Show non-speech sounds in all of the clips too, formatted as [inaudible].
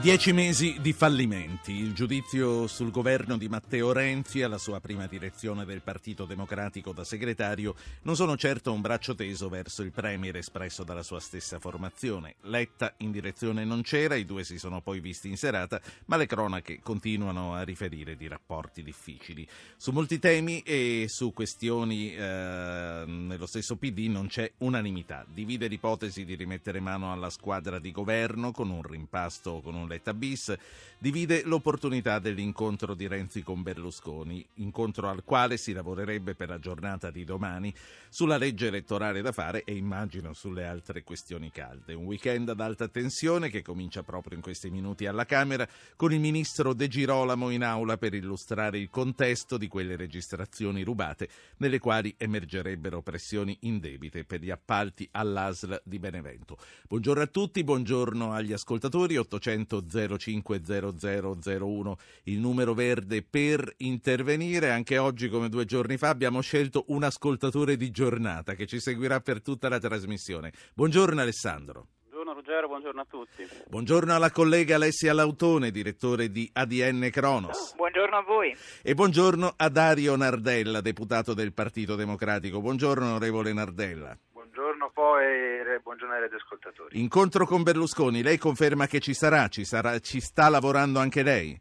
Dieci mesi di fallimenti. Il giudizio sul governo di Matteo Renzi alla sua prima direzione del Partito Democratico da segretario non sono certo un braccio teso verso il Premier espresso dalla sua stessa formazione. Letta in direzione non c'era, i due si sono poi visti in serata, ma le cronache continuano a riferire di rapporti difficili. Su molti temi e su questioni eh, nello stesso PD non c'è unanimità. Divide l'ipotesi di rimettere mano alla squadra di governo con un rimpasto con un Letta bis, divide l'opportunità dell'incontro di Renzi con Berlusconi, incontro al quale si lavorerebbe per la giornata di domani sulla legge elettorale da fare e immagino sulle altre questioni calde. Un weekend ad alta tensione che comincia proprio in questi minuti alla Camera con il ministro De Girolamo in aula per illustrare il contesto di quelle registrazioni rubate nelle quali emergerebbero pressioni indebite per gli appalti all'ASL di Benevento. Buongiorno a tutti, buongiorno agli ascoltatori 800 050001 il numero verde per intervenire. Anche oggi, come due giorni fa, abbiamo scelto un ascoltatore di giornata che ci seguirà per tutta la trasmissione. Buongiorno Alessandro. Buongiorno Ruggero, buongiorno a tutti. Buongiorno alla collega Alessia Lautone, direttore di ADN Cronos. Buongiorno a voi. E buongiorno a Dario Nardella, deputato del Partito Democratico. Buongiorno onorevole Nardella buongiorno poi e buongiorno ai radioascoltatori. Incontro con Berlusconi, lei conferma che ci sarà, ci, sarà, ci sta lavorando anche lei?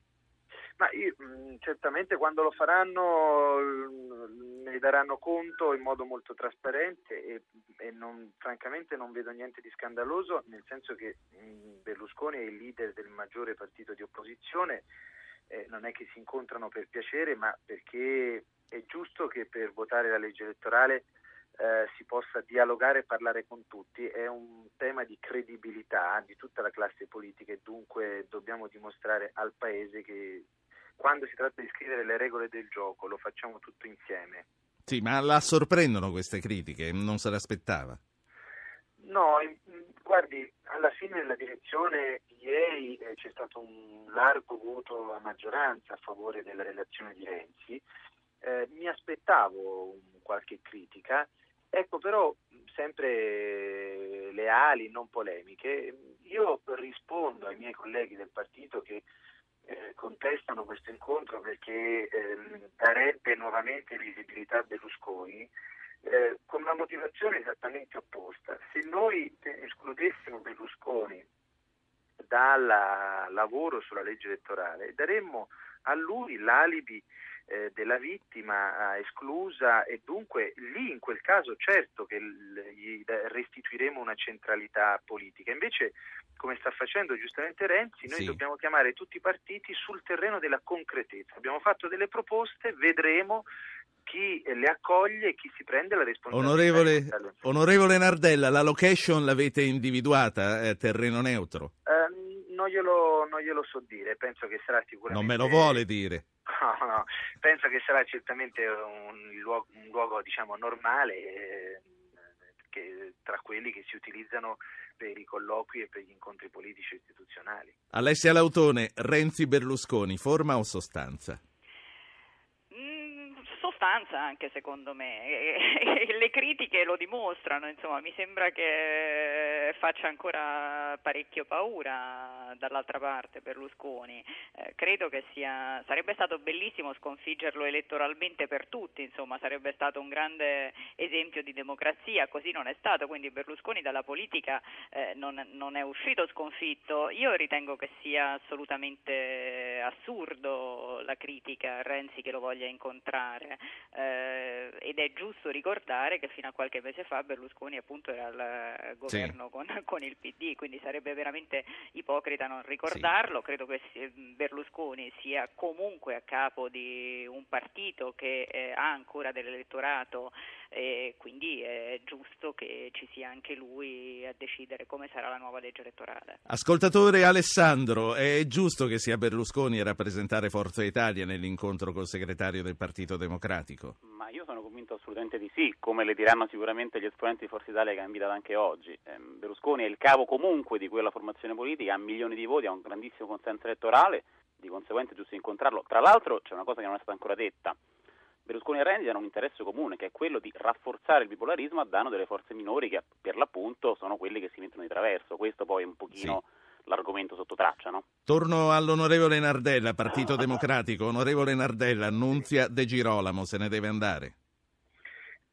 Ma io, mm, certamente quando lo faranno mm, ne daranno conto in modo molto trasparente e, e non, francamente non vedo niente di scandaloso, nel senso che mm, Berlusconi è il leader del maggiore partito di opposizione, eh, non è che si incontrano per piacere, ma perché è giusto che per votare la legge elettorale eh, si possa dialogare e parlare con tutti, è un tema di credibilità di tutta la classe politica e dunque dobbiamo dimostrare al Paese che quando si tratta di scrivere le regole del gioco lo facciamo tutto insieme. Sì, ma la sorprendono queste critiche? Non se l'aspettava? No, guardi, alla fine nella direzione ieri eh, c'è stato un largo voto a maggioranza a favore della relazione di Renzi. Eh, mi aspettavo qualche critica, Ecco, però sempre leali, non polemiche, io rispondo ai miei colleghi del partito che eh, contestano questo incontro perché eh, darebbe nuovamente visibilità a Berlusconi eh, con una motivazione esattamente opposta. Se noi escludessimo Berlusconi dal lavoro sulla legge elettorale, daremmo a lui l'alibi eh, della vittima eh, esclusa e dunque lì in quel caso certo che gli restituiremo una centralità politica. Invece, come sta facendo giustamente Renzi, noi sì. dobbiamo chiamare tutti i partiti sul terreno della concretezza. Abbiamo fatto delle proposte, vedremo chi le accoglie e chi si prende la responsabilità. Onorevole, onorevole Nardella, la location l'avete individuata, è terreno neutro? Eh, non, glielo, non glielo so dire, penso che sarà sicuramente... Non me lo vuole dire? [laughs] No, no, penso che sarà certamente un luogo, un luogo diciamo, normale eh, che, tra quelli che si utilizzano per i colloqui e per gli incontri politici istituzionali. Alessia Lautone, Renzi Berlusconi, forma o sostanza? Sostanza anche secondo me. Le critiche lo dimostrano, insomma mi sembra che faccia ancora parecchio paura dall'altra parte Berlusconi, eh, credo che sia, sarebbe stato bellissimo sconfiggerlo elettoralmente per tutti, insomma sarebbe stato un grande esempio di democrazia, così non è stato, quindi Berlusconi dalla politica eh, non, non è uscito sconfitto, io ritengo che sia assolutamente assurdo la critica a Renzi che lo voglia incontrare eh, ed è giusto ricordare che fino a qualche mese fa Berlusconi appunto era al governo sì. con, con, il PD, quindi sarebbe veramente ipocrita non ricordarlo, sì. credo che Berlusconi sia comunque a capo di un partito che eh, ha ancora dell'elettorato e quindi è giusto che ci sia anche lui a decidere come sarà la nuova legge elettorale. Ascoltatore Alessandro, è giusto che sia Berlusconi a rappresentare Forza Italia nell'incontro col segretario del Partito Democratico? Ma io sono convinto assolutamente di sì, come le diranno sicuramente gli esponenti di Forza Italia che ha invitato anche oggi. Eh, Berlusconi è il capo comunque di quella formazione politica, ha milioni di voti, ha un grandissimo consenso elettorale di conseguenza è giusto incontrarlo. Tra l'altro c'è una cosa che non è stata ancora detta. Berlusconi e Renzi hanno un interesse comune che è quello di rafforzare il bipolarismo a danno delle forze minori che per l'appunto sono quelle che si mettono di traverso. Questo poi è un pochino sì. l'argomento sotto traccia. No? Torno all'onorevole Nardella, Partito Democratico. Onorevole Nardella, annunzia De Girolamo, se ne deve andare.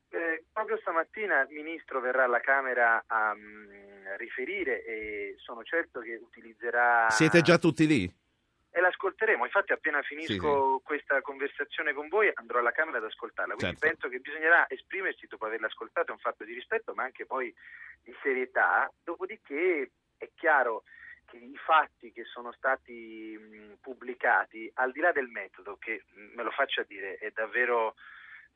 Eh, proprio stamattina il Ministro verrà alla Camera a um, riferire e sono certo che utilizzerà... Siete già tutti lì? E l'ascolteremo. Infatti, appena finisco sì, sì. questa conversazione con voi, andrò alla Camera ad ascoltarla. Quindi certo. penso che bisognerà esprimersi dopo averla ascoltata, è un fatto di rispetto, ma anche poi di serietà. Dopodiché è chiaro che i fatti che sono stati mh, pubblicati, al di là del metodo, che me lo faccia dire, è davvero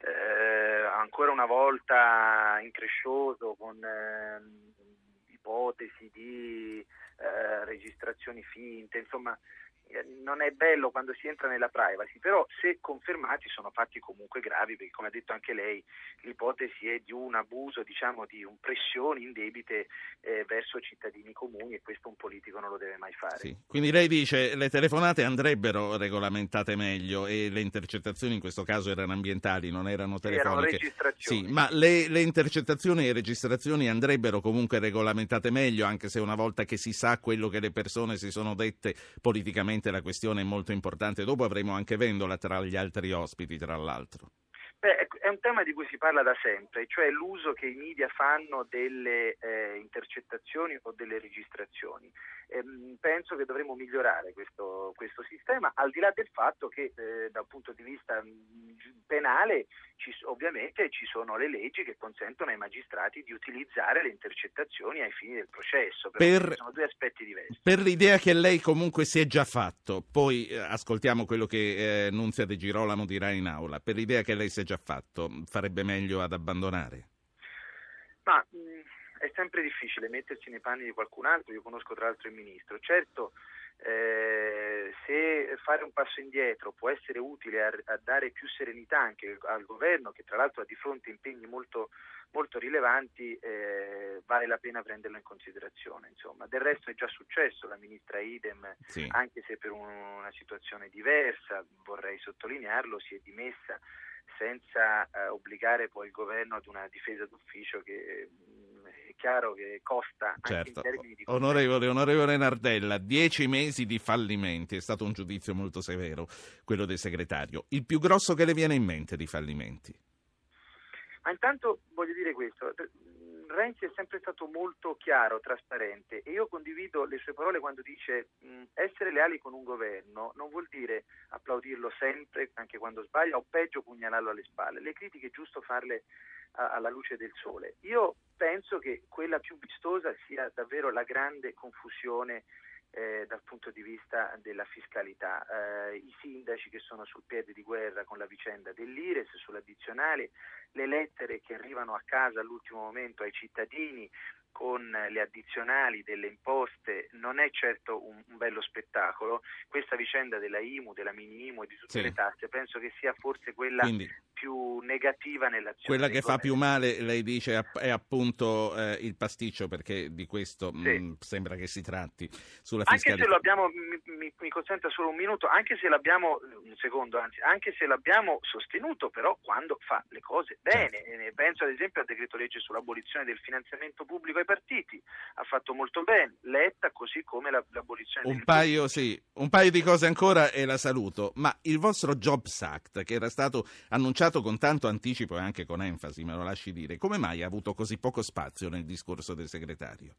eh, ancora una volta increscioso con eh, ipotesi di eh, registrazioni finte, insomma non è bello quando si entra nella privacy, però se confermati sono fatti comunque gravi perché come ha detto anche lei l'ipotesi è di un abuso, diciamo di un pressioni indebite eh, verso cittadini comuni e questo un politico non lo deve mai fare. Sì. Quindi lei dice le telefonate andrebbero regolamentate meglio e le intercettazioni in questo caso erano ambientali, non erano telefoniche. Erano. Sì, ma le, le intercettazioni e registrazioni andrebbero comunque regolamentate meglio anche se una volta che si sa quello che le persone si sono dette politicamente Ovviamente la questione è molto importante. Dopo avremo anche Vendola tra gli altri ospiti, tra l'altro. Beh, è un tema di cui si parla da sempre, cioè l'uso che i media fanno delle eh, intercettazioni o delle registrazioni. Ehm, penso che dovremmo migliorare questo, questo, sistema, al di là del fatto che eh, dal punto di vista mh, penale ci, ovviamente ci sono le leggi che consentono ai magistrati di utilizzare le intercettazioni ai fini del processo, per, sono due aspetti diversi. Per l'idea che lei comunque si è già fatto, poi eh, ascoltiamo quello che eh, Nunzia De Girolamo dirà in aula, per l'idea che lei si è già fatto, farebbe meglio ad abbandonare? Ma mh, è sempre difficile mettersi nei panni di qualcun altro, io conosco tra l'altro il ministro, certo eh, se fare un passo indietro può essere utile a, a, dare più serenità anche al governo che tra l'altro ha di fronte impegni molto, molto rilevanti eh, vale la pena prenderlo in considerazione insomma. del resto è già successo la ministra Idem sì. anche se per un, una situazione diversa vorrei sottolinearlo si è dimessa senza eh, obbligare poi il governo ad una difesa d'ufficio che chiaro che costa certo. anche in termini di onorevole, onorevole Nardella, dieci mesi di fallimenti, è stato un giudizio molto severo quello del segretario. Il più grosso che le viene in mente di fallimenti? Ma intanto voglio dire questo, Renzi è sempre stato molto chiaro, trasparente e io condivido le sue parole quando dice mh, essere leali con un governo non vuol dire applaudirlo sempre anche quando sbaglia o peggio pugnalarlo alle spalle. Le critiche è giusto farle a, alla luce del sole. Io penso che quella più vistosa sia davvero la grande confusione eh, dal punto di vista della fiscalità. Eh, I sindaci che sono sul piede di guerra con la vicenda dell'Ires sull'addizionale, le lettere che arrivano a casa all'ultimo momento ai cittadini con le addizionali delle imposte non è certo un, un, bello spettacolo. Questa vicenda della IMU, della mini IMU e di tutte sì. le tasse penso che sia forse quella Quindi, più negativa nell'azione. Quella che fa più male, lei dice, è appunto eh, il pasticcio, perché di questo sì. mh, sembra che si tratti sulla fiscalità. Anche se lo abbiamo, mi, mi, mi, consenta solo un minuto, anche se l'abbiamo, un secondo anzi, anche se l'abbiamo sostenuto però quando fa le cose bene. Certo. Penso ad esempio al decreto legge sull'abolizione del finanziamento pubblico ai partiti, ha fatto molto bene, Letta così come l'abolizione un paio, sì, un paio di cose ancora e la saluto, ma il vostro Jobs Act che era stato annunciato con tanto anticipo e anche con enfasi, me lo lasci dire, come mai ha avuto così poco spazio nel discorso del segretario?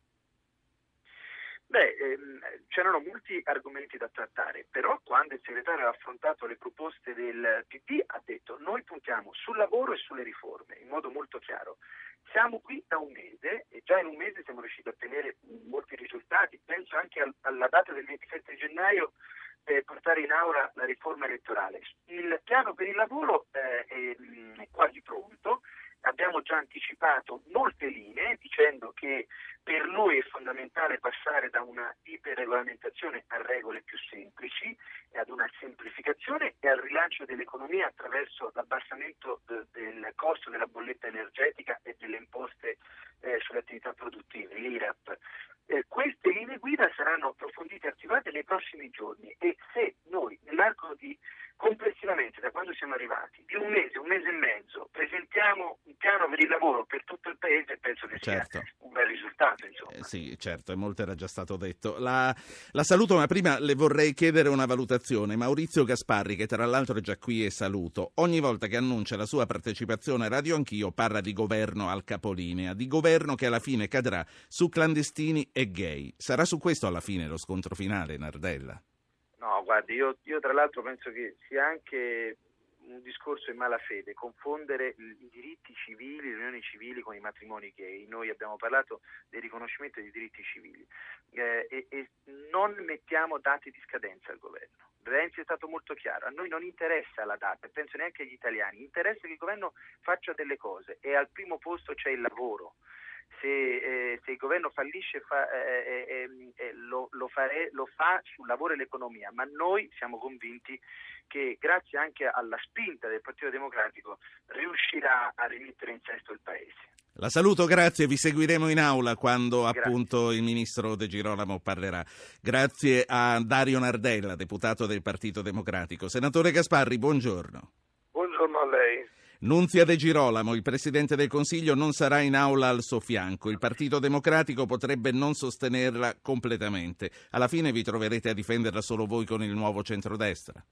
Beh, ehm, c'erano molti argomenti da trattare, però quando il segretario ha affrontato le proposte del PD ha detto noi puntiamo sul lavoro e sulle riforme in modo molto chiaro. Siamo qui da un mese e già in un mese siamo riusciti a ottenere molti risultati, penso anche al, alla data del 27 gennaio per portare in aula la riforma elettorale. Il piano per il lavoro eh, è, è quasi pronto, abbiamo già anticipato molte linee dicendo che per noi è fondamentale passare da una iperregolamentazione a regole più semplici ad una semplificazione e al rilancio dell'economia attraverso l'abbassamento de- del costo della bolletta energetica e delle imposte eh, sulle attività produttive, l'IRAP. Eh, queste linee guida saranno approfondite e attivate nei prossimi giorni e se noi certo. sia un bel risultato. Insomma. Eh, sì, certo, e molto era già stato detto. La, la, saluto, ma prima le vorrei chiedere una valutazione. Maurizio Gasparri, che tra l'altro è già qui e saluto, ogni volta che annuncia la sua partecipazione a Radio Anch'io parla di governo al capolinea, di governo che alla fine cadrà su clandestini e gay. Sarà su questo alla fine lo scontro finale, Nardella? No, guardi, io, io tra l'altro penso che sia anche un discorso in malafede, confondere i diritti civili, le unioni civili con i matrimoni gay. Noi abbiamo parlato del riconoscimento dei diritti civili eh, e, e, non mettiamo date di scadenza al governo. Renzi è stato molto chiaro, a noi non interessa la data, penso neanche agli italiani, interessa che il governo faccia delle cose e al primo posto c'è il lavoro se, eh, se, il governo fallisce fa, eh, eh, ehm, eh lo, lo, fare, lo, fa sul lavoro e l'economia, ma noi siamo convinti che grazie anche alla spinta del Partito Democratico riuscirà a rimettere in sesto il Paese. La saluto, grazie, vi seguiremo in aula quando grazie. appunto il ministro De Girolamo parlerà. Grazie a Dario Nardella, deputato del Partito Democratico. Senatore Gasparri, buongiorno. Nunzia De Girolamo, il Presidente del Consiglio, non sarà in aula al suo fianco. Il Partito Democratico potrebbe non sostenerla completamente. Alla fine vi troverete a difenderla solo voi con il nuovo centrodestra.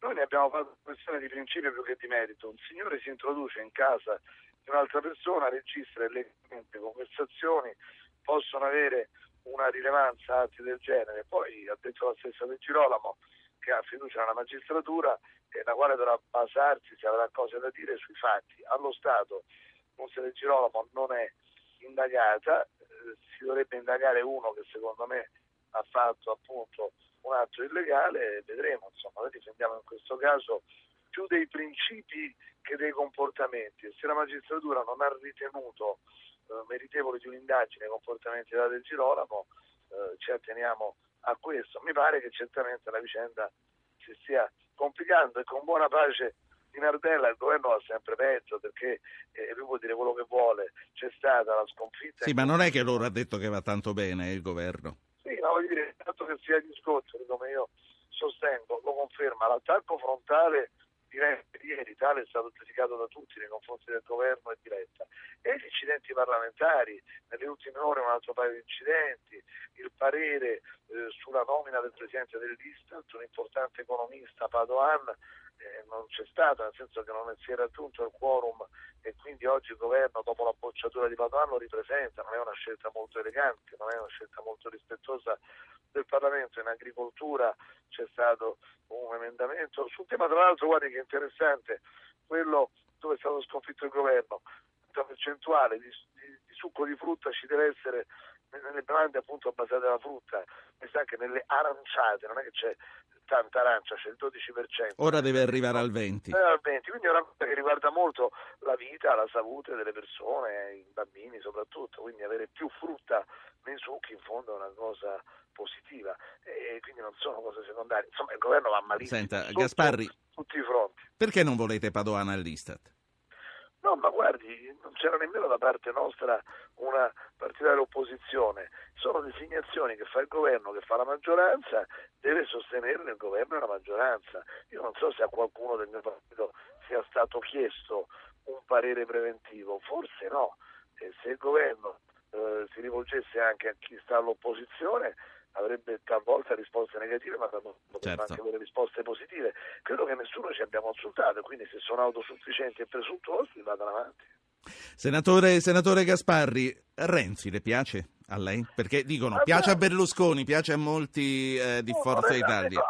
Noi ne abbiamo fatto una questione di principio più che di merito. Un signore si introduce in casa di un'altra persona, registra illegalmente conversazioni, possono avere una rilevanza atti del genere. Poi ha detto la stessa De Girolamo che ha fiducia nella magistratura e la quale dovrà basarsi se avrà cose da dire sui fatti. Allo Stato Monse del Girolamo non è indagata, eh, si dovrebbe indagare uno che secondo me ha fatto appunto un atto illegale, vedremo, insomma, noi difendiamo in questo caso più dei principi che dei comportamenti e se la magistratura non ha ritenuto eh, meritevoli di un'indagine i comportamenti della del Girolamo eh, ci atteniamo a questo. Mi pare che certamente la vicenda si stia complicando e con buona pace di Nardella il governo va sempre peggio perché eh, lui può dire quello che vuole, c'è stata la sconfitta. Sì, ma non è che loro ha detto che va tanto bene il governo. Sì, ma voglio dire, tanto che sia gli scontri, come io sostengo, lo conferma, l'attacco frontale di ieri, tale è stato giudicato da tutti nei confronti del governo e di Letta, e gli incidenti parlamentari, nelle ultime ore un altro paio di incidenti, il parere eh, sulla nomina del presidente dell'Istat, un importante economista, Padoan, eh, non c'è stato, nel senso che non si era raggiunto il quorum e quindi oggi il governo dopo la bocciatura di Padoan lo ripresenta, non è una scelta molto elegante, non è una scelta molto rispettosa del Parlamento, in agricoltura c'è stato un emendamento. Sul tema. Tra l'altro guardi che è interessante, quello dove è stato sconfitto il governo, la percentuale di, di, di succo di frutta ci deve essere nelle bevande appunto basate alla frutta, mi sa che nelle aranciate, non è che c'è tanta arancia, c'è il 12%. Ora deve arrivare al 20%. Eh, al 20%, quindi è una cosa che riguarda molto la vita, la salute delle persone, i bambini soprattutto, quindi avere più frutta nei succhi in fondo è una cosa positiva e quindi non sono cose secondarie. Insomma, il governo va malissimo. Senta, Gasparri, tutti i fronti. Perché non volete Padoana all'Istat? No, ma guardi, non c'era nemmeno da parte nostra una particolare opposizione, sono designazioni che fa il governo, che fa la maggioranza, deve sostenerne il governo e la maggioranza. Io non so se a qualcuno del mio partito sia stato chiesto un parere preventivo, forse no, e se il governo eh, si rivolgesse anche a chi sta all'opposizione avrebbe talvolta risposte negative, ma potrebbe certo. anche avere risposte positive. Credo che nessuno ci abbia consultato, quindi se sono autosufficienti e presuntuosi vadano avanti. Senatore, senatore Gasparri, Renzi le piace a lei? Perché dicono piace a Berlusconi, piace a molti eh, di Forza Italia.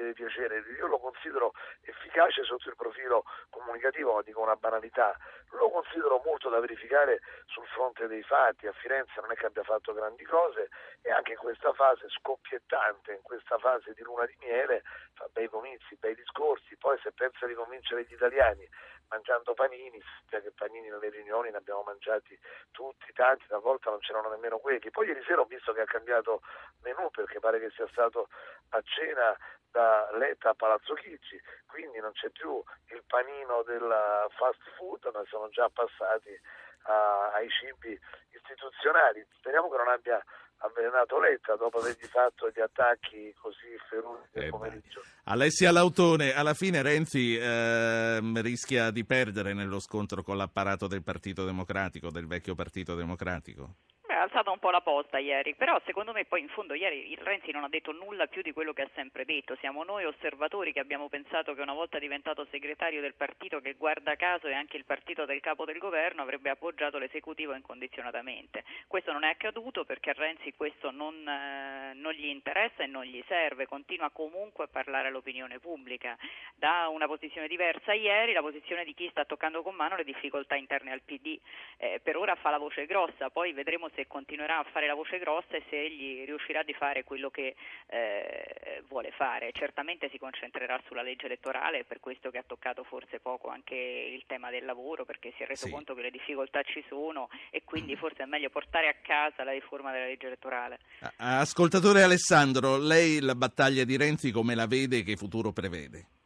Deve piacere, io lo considero efficace sotto il profilo comunicativo, ma dico una banalità. Lo considero molto da verificare sul fronte dei fatti. A Firenze non è che abbia fatto grandi cose e anche in questa fase scoppiettante, in questa fase di luna di miele, fa bei comizi, bei discorsi. Poi se pensa di convincere gli italiani mangiando panini, che panini nelle riunioni ne abbiamo mangiati tutti, tanti, talvolta non c'erano nemmeno quelli. Poi ieri sera ho visto che ha cambiato menù perché pare che sia stato a cena da Letta a Palazzo Chigi, quindi non c'è più il panino del fast food, ma sono già passati a, ai cibi istituzionali. Speriamo che non abbia avvelenato Letta dopo avergli fatto gli attacchi così feroci del eh pomeriggio. Alessia Lautone, alla fine Renzi eh, rischia di perdere nello scontro con l'apparato del Partito Democratico, del vecchio Partito Democratico? Ha alzato un po' la posta ieri, però secondo me poi in fondo ieri il Renzi non ha detto nulla più di quello che ha sempre detto. Siamo noi osservatori che abbiamo pensato che una volta diventato segretario del partito che guarda caso e anche il partito del capo del governo avrebbe appoggiato l'esecutivo incondizionatamente. Questo non è accaduto perché a Renzi questo non, eh, non gli interessa e non gli serve, continua comunque a parlare all'opinione pubblica. Da una posizione diversa ieri, la posizione di chi sta toccando con mano le difficoltà interne al PD. Eh, per ora fa la voce grossa, poi vedremo se continuerà a fare la voce grossa e se egli riuscirà di fare quello che eh, vuole fare. Certamente si concentrerà sulla legge elettorale, per questo che ha toccato forse poco anche il tema del lavoro, perché si è reso sì. conto che le difficoltà ci sono e quindi [clears throat] forse è meglio portare a casa la riforma della legge elettorale. Ascoltatore Alessandro, lei la battaglia di Renzi come la vede e che futuro prevede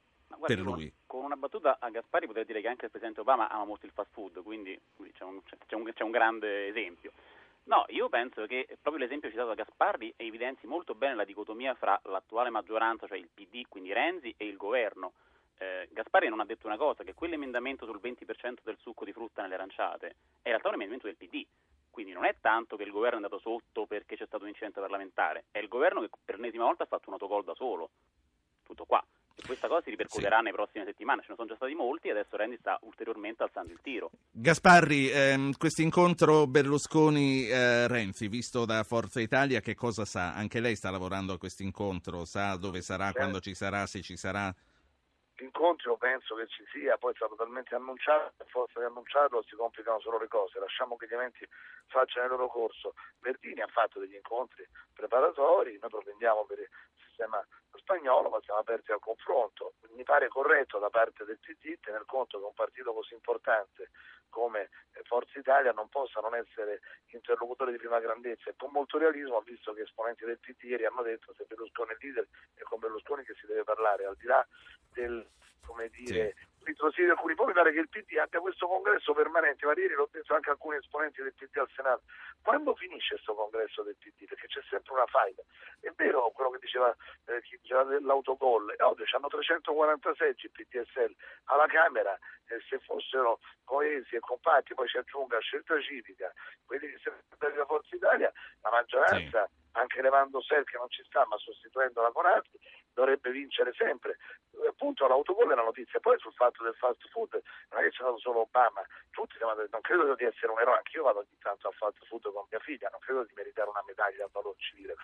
guarda, per lui? Con una battuta a Gaspari potrei dire che anche il Presidente Obama ama molto il fast food, quindi c'è un, c'è un, c'è un grande esempio. No, io penso che proprio l'esempio citato da Gasparri evidenzi molto bene la dicotomia fra l'attuale maggioranza, cioè il PD, quindi Renzi, e il governo. Eh, Gasparri non ha detto una cosa, che quell'emendamento sul 20% del succo di frutta nelle aranciate è in realtà un emendamento del PD. Quindi non è tanto che il governo è andato sotto perché c'è stato un incidente parlamentare, è il governo che per l'ennesima volta ha fatto un autogol da solo. Tutto qua. Questa cosa si ripercuoterà sì. nelle prossime settimane, ce ne sono già stati molti e adesso Renzi sta ulteriormente alzando il tiro. Gasparri, ehm, questo incontro Berlusconi-Renzi, visto da Forza Italia, che cosa sa? Anche lei sta lavorando a questo incontro, sa dove sarà, certo. quando ci sarà, se ci sarà? L'incontro penso che ci sia, poi è stato talmente annunciato, a forza di annunciarlo si complicano solo le cose, lasciamo che gli eventi facciano il loro corso. Verdini ha fatto degli incontri preparatori, noi propendiamo per il sistema spagnolo, ma siamo aperti al confronto. Mi pare corretto da parte del PD tener conto che un partito così importante come Forza Italia non possa non essere interlocutore di prima grandezza. E con molto realismo visto che esponenti del PD ieri hanno detto se Berlusconi è leader è con Berlusconi che si deve parlare, al di là del come dire, sì ritrosi di alcuni. Poi mi pare che il PD abbia questo congresso permanente, ma ieri l'ho detto anche alcuni esponenti del PD al Senato. Quando finisce questo congresso del PD? Perché c'è sempre una faida. È vero quello che diceva eh, chi diceva dell'autogol, oggi hanno 346 il PDSL alla Camera, eh, se fossero coesi e compatti, poi si aggiunga scelta civica, quelli che servono per Forza Italia, la maggioranza, sì. Anche levando Sel che non ci sta, ma sostituendo la Corazzi, dovrebbe vincere sempre. Appunto l'autogol è la notizia, poi sul fatto del fast food non è che c'è stato solo Obama, tutti siamo, non credo di essere un eroe, anche io vado ogni tanto al fast food con mia figlia, non credo di meritare una medaglia al valor civile.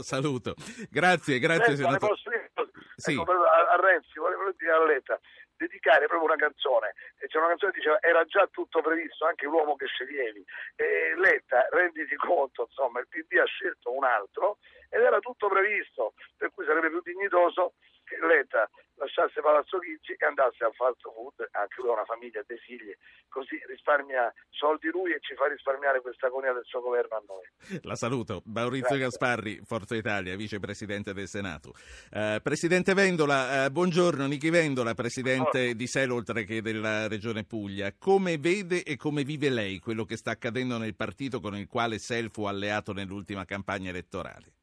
Saluto, grazie, grazie Sento, senatore. Posso dire, sì. ecco, a, a Renzi, volevo dire a Letta, dedicare proprio una canzone. C'è una canzone che diceva era già tutto previsto, anche l'uomo che sceglievi. E Letta, renditi conto, insomma, il PD ha scelto un altro ed era tutto previsto, per cui sarebbe più dignitoso che Letta lasciasse Palazzo Chigi e andasse al fast food, anche lui ha una famiglia dei figli, così risparmia soldi lui e ci fa risparmiare questa agonia del suo governo a noi. La saluto. Maurizio Grazie. Gasparri, Forza Italia, vicepresidente del Senato. Eh, presidente Vendola, eh, buongiorno, Nichi Vendola, presidente buongiorno. di SEL oltre che della Regione Puglia. Come vede e come vive lei quello che sta accadendo nel partito con il quale SEL fu alleato nell'ultima campagna elettorale?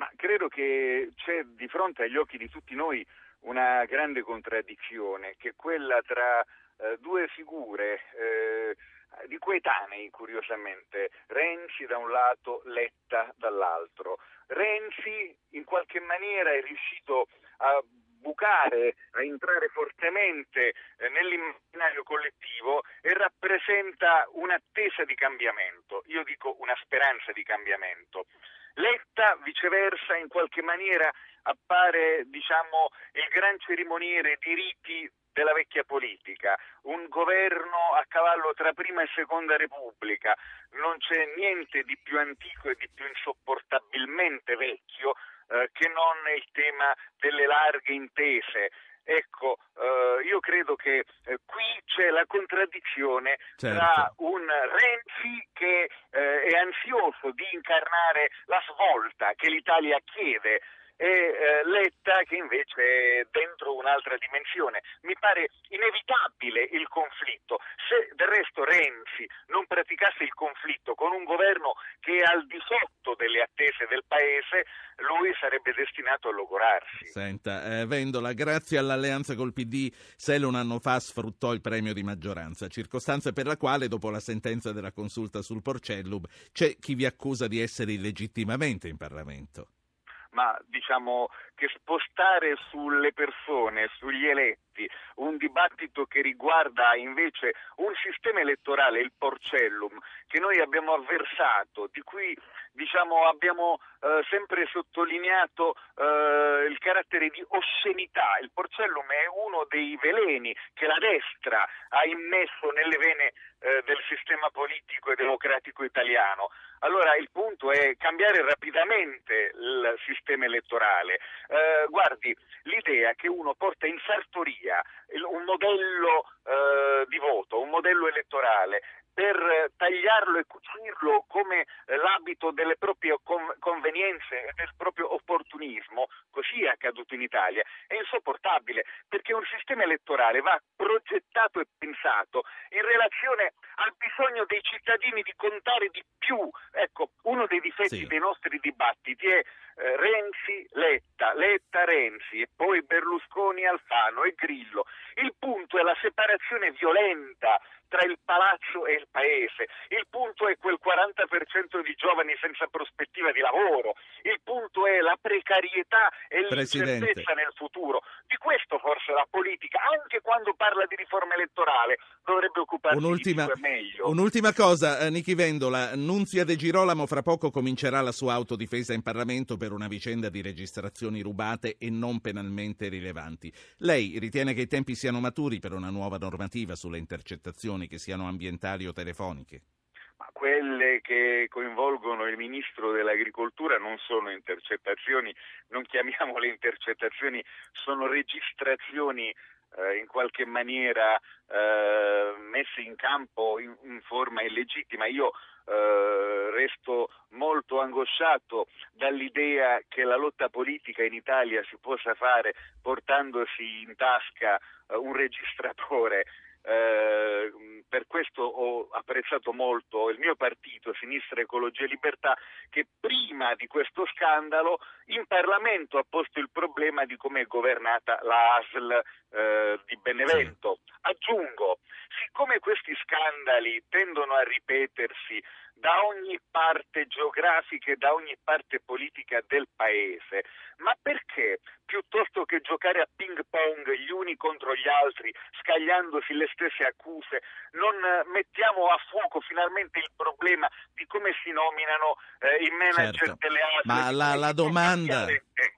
Ma credo che c'è di fronte agli occhi di tutti noi una grande contraddizione, che è quella tra eh, due figure eh, di coetanei, curiosamente, Renzi da un lato, Letta dall'altro. Renzi in qualche maniera è riuscito a bucare, a entrare fortemente eh, nell'immaginario collettivo e rappresenta un'attesa di cambiamento, io dico una speranza di cambiamento. Letta, viceversa, in qualche maniera appare diciamo, il gran cerimoniere di riti della vecchia politica, un governo a cavallo tra prima e seconda repubblica, non c'è niente di più antico e di più insopportabilmente vecchio eh, che non il tema delle larghe intese, Ecco, eh, io credo che eh, qui c'è la contraddizione certo. tra un Renzi che eh, è ansioso di incarnare la svolta che l'Italia chiede e eh, Letta che invece è dentro un'altra dimensione. Mi pare inevitabile il conflitto. Se del resto Renzi non praticasse il conflitto con un governo che è al di sotto delle attese del Paese, lui sarebbe destinato a logorarsi. Senta, eh, Vendola, grazie all'alleanza col PD, Sele un anno fa sfruttò il premio di maggioranza, circostanza per la quale, dopo la sentenza della consulta sul Porcellum, c'è chi vi accusa di essere illegittimamente in Parlamento ma diciamo che spostare sulle persone, sugli eletti, un dibattito che riguarda invece un sistema elettorale, il Porcellum, che noi abbiamo avversato, di cui diciamo, abbiamo eh, sempre sottolineato eh, il carattere di oscenità. Il Porcellum è uno dei veleni che la destra ha immesso nelle vene eh, del sistema politico e democratico italiano. Allora il punto è cambiare rapidamente il sistema elettorale. Eh, guardi, l'idea che uno porta in sartoria un modello eh, di voto, un modello elettorale per tagliarlo e cucirlo come l'abito delle proprie convenienze e del proprio opportunismo, così è accaduto in Italia, è insopportabile perché un sistema elettorale va progettato e pensato in relazione al bisogno dei cittadini di contare di più. Ecco, uno dei difetti sì. dei nostri dibattiti è eh, Renzi, Letta, Letta, Renzi e poi Berlusconi, Alfano e Grillo. Il punto è la separazione violenta tra il palazzo e il paese. Il punto è quel 40% di giovani senza prospettiva di lavoro. Il punto è la precarietà e l'incertezza nel futuro. Di questo forse la politica, anche quando parla di riforma elettorale, dovrebbe occuparsi un'ultima, di più meglio. Un'ultima cosa, eh, Nichi Vendola. Nunzia De Girolamo fra poco comincerà la sua autodifesa in Parlamento per una vicenda di registrazioni rubate e non penalmente rilevanti. Lei ritiene che i tempi siano maturi per una nuova normativa sulle intercettazioni intercettazioni, che siano ambientali o telefoniche? Ma quelle che coinvolgono il ministro dell'agricoltura non sono intercettazioni, non chiamiamole intercettazioni, sono registrazioni eh, in qualche maniera eh, messe in campo in, in forma illegittima. Io eh, resto molto angosciato dall'idea che la lotta politica in Italia si possa fare portandosi in tasca eh, un registratore eh, per questo ho apprezzato molto il mio partito, Sinistra Ecologia e Libertà, che prima di questo scandalo in Parlamento ha posto il problema di come è governata la ASL eh, di Benevento. Aggiungo, siccome questi scandali tendono a ripetersi da ogni parte geografica e da ogni parte politica del paese, ma perché piuttosto che giocare a ping pong gli uni contro gli altri, scagliandosi le stesse accuse, non mettiamo a fuoco finalmente il problema di come si nominano eh, i manager certo. delle altre. Ma la, la, domanda,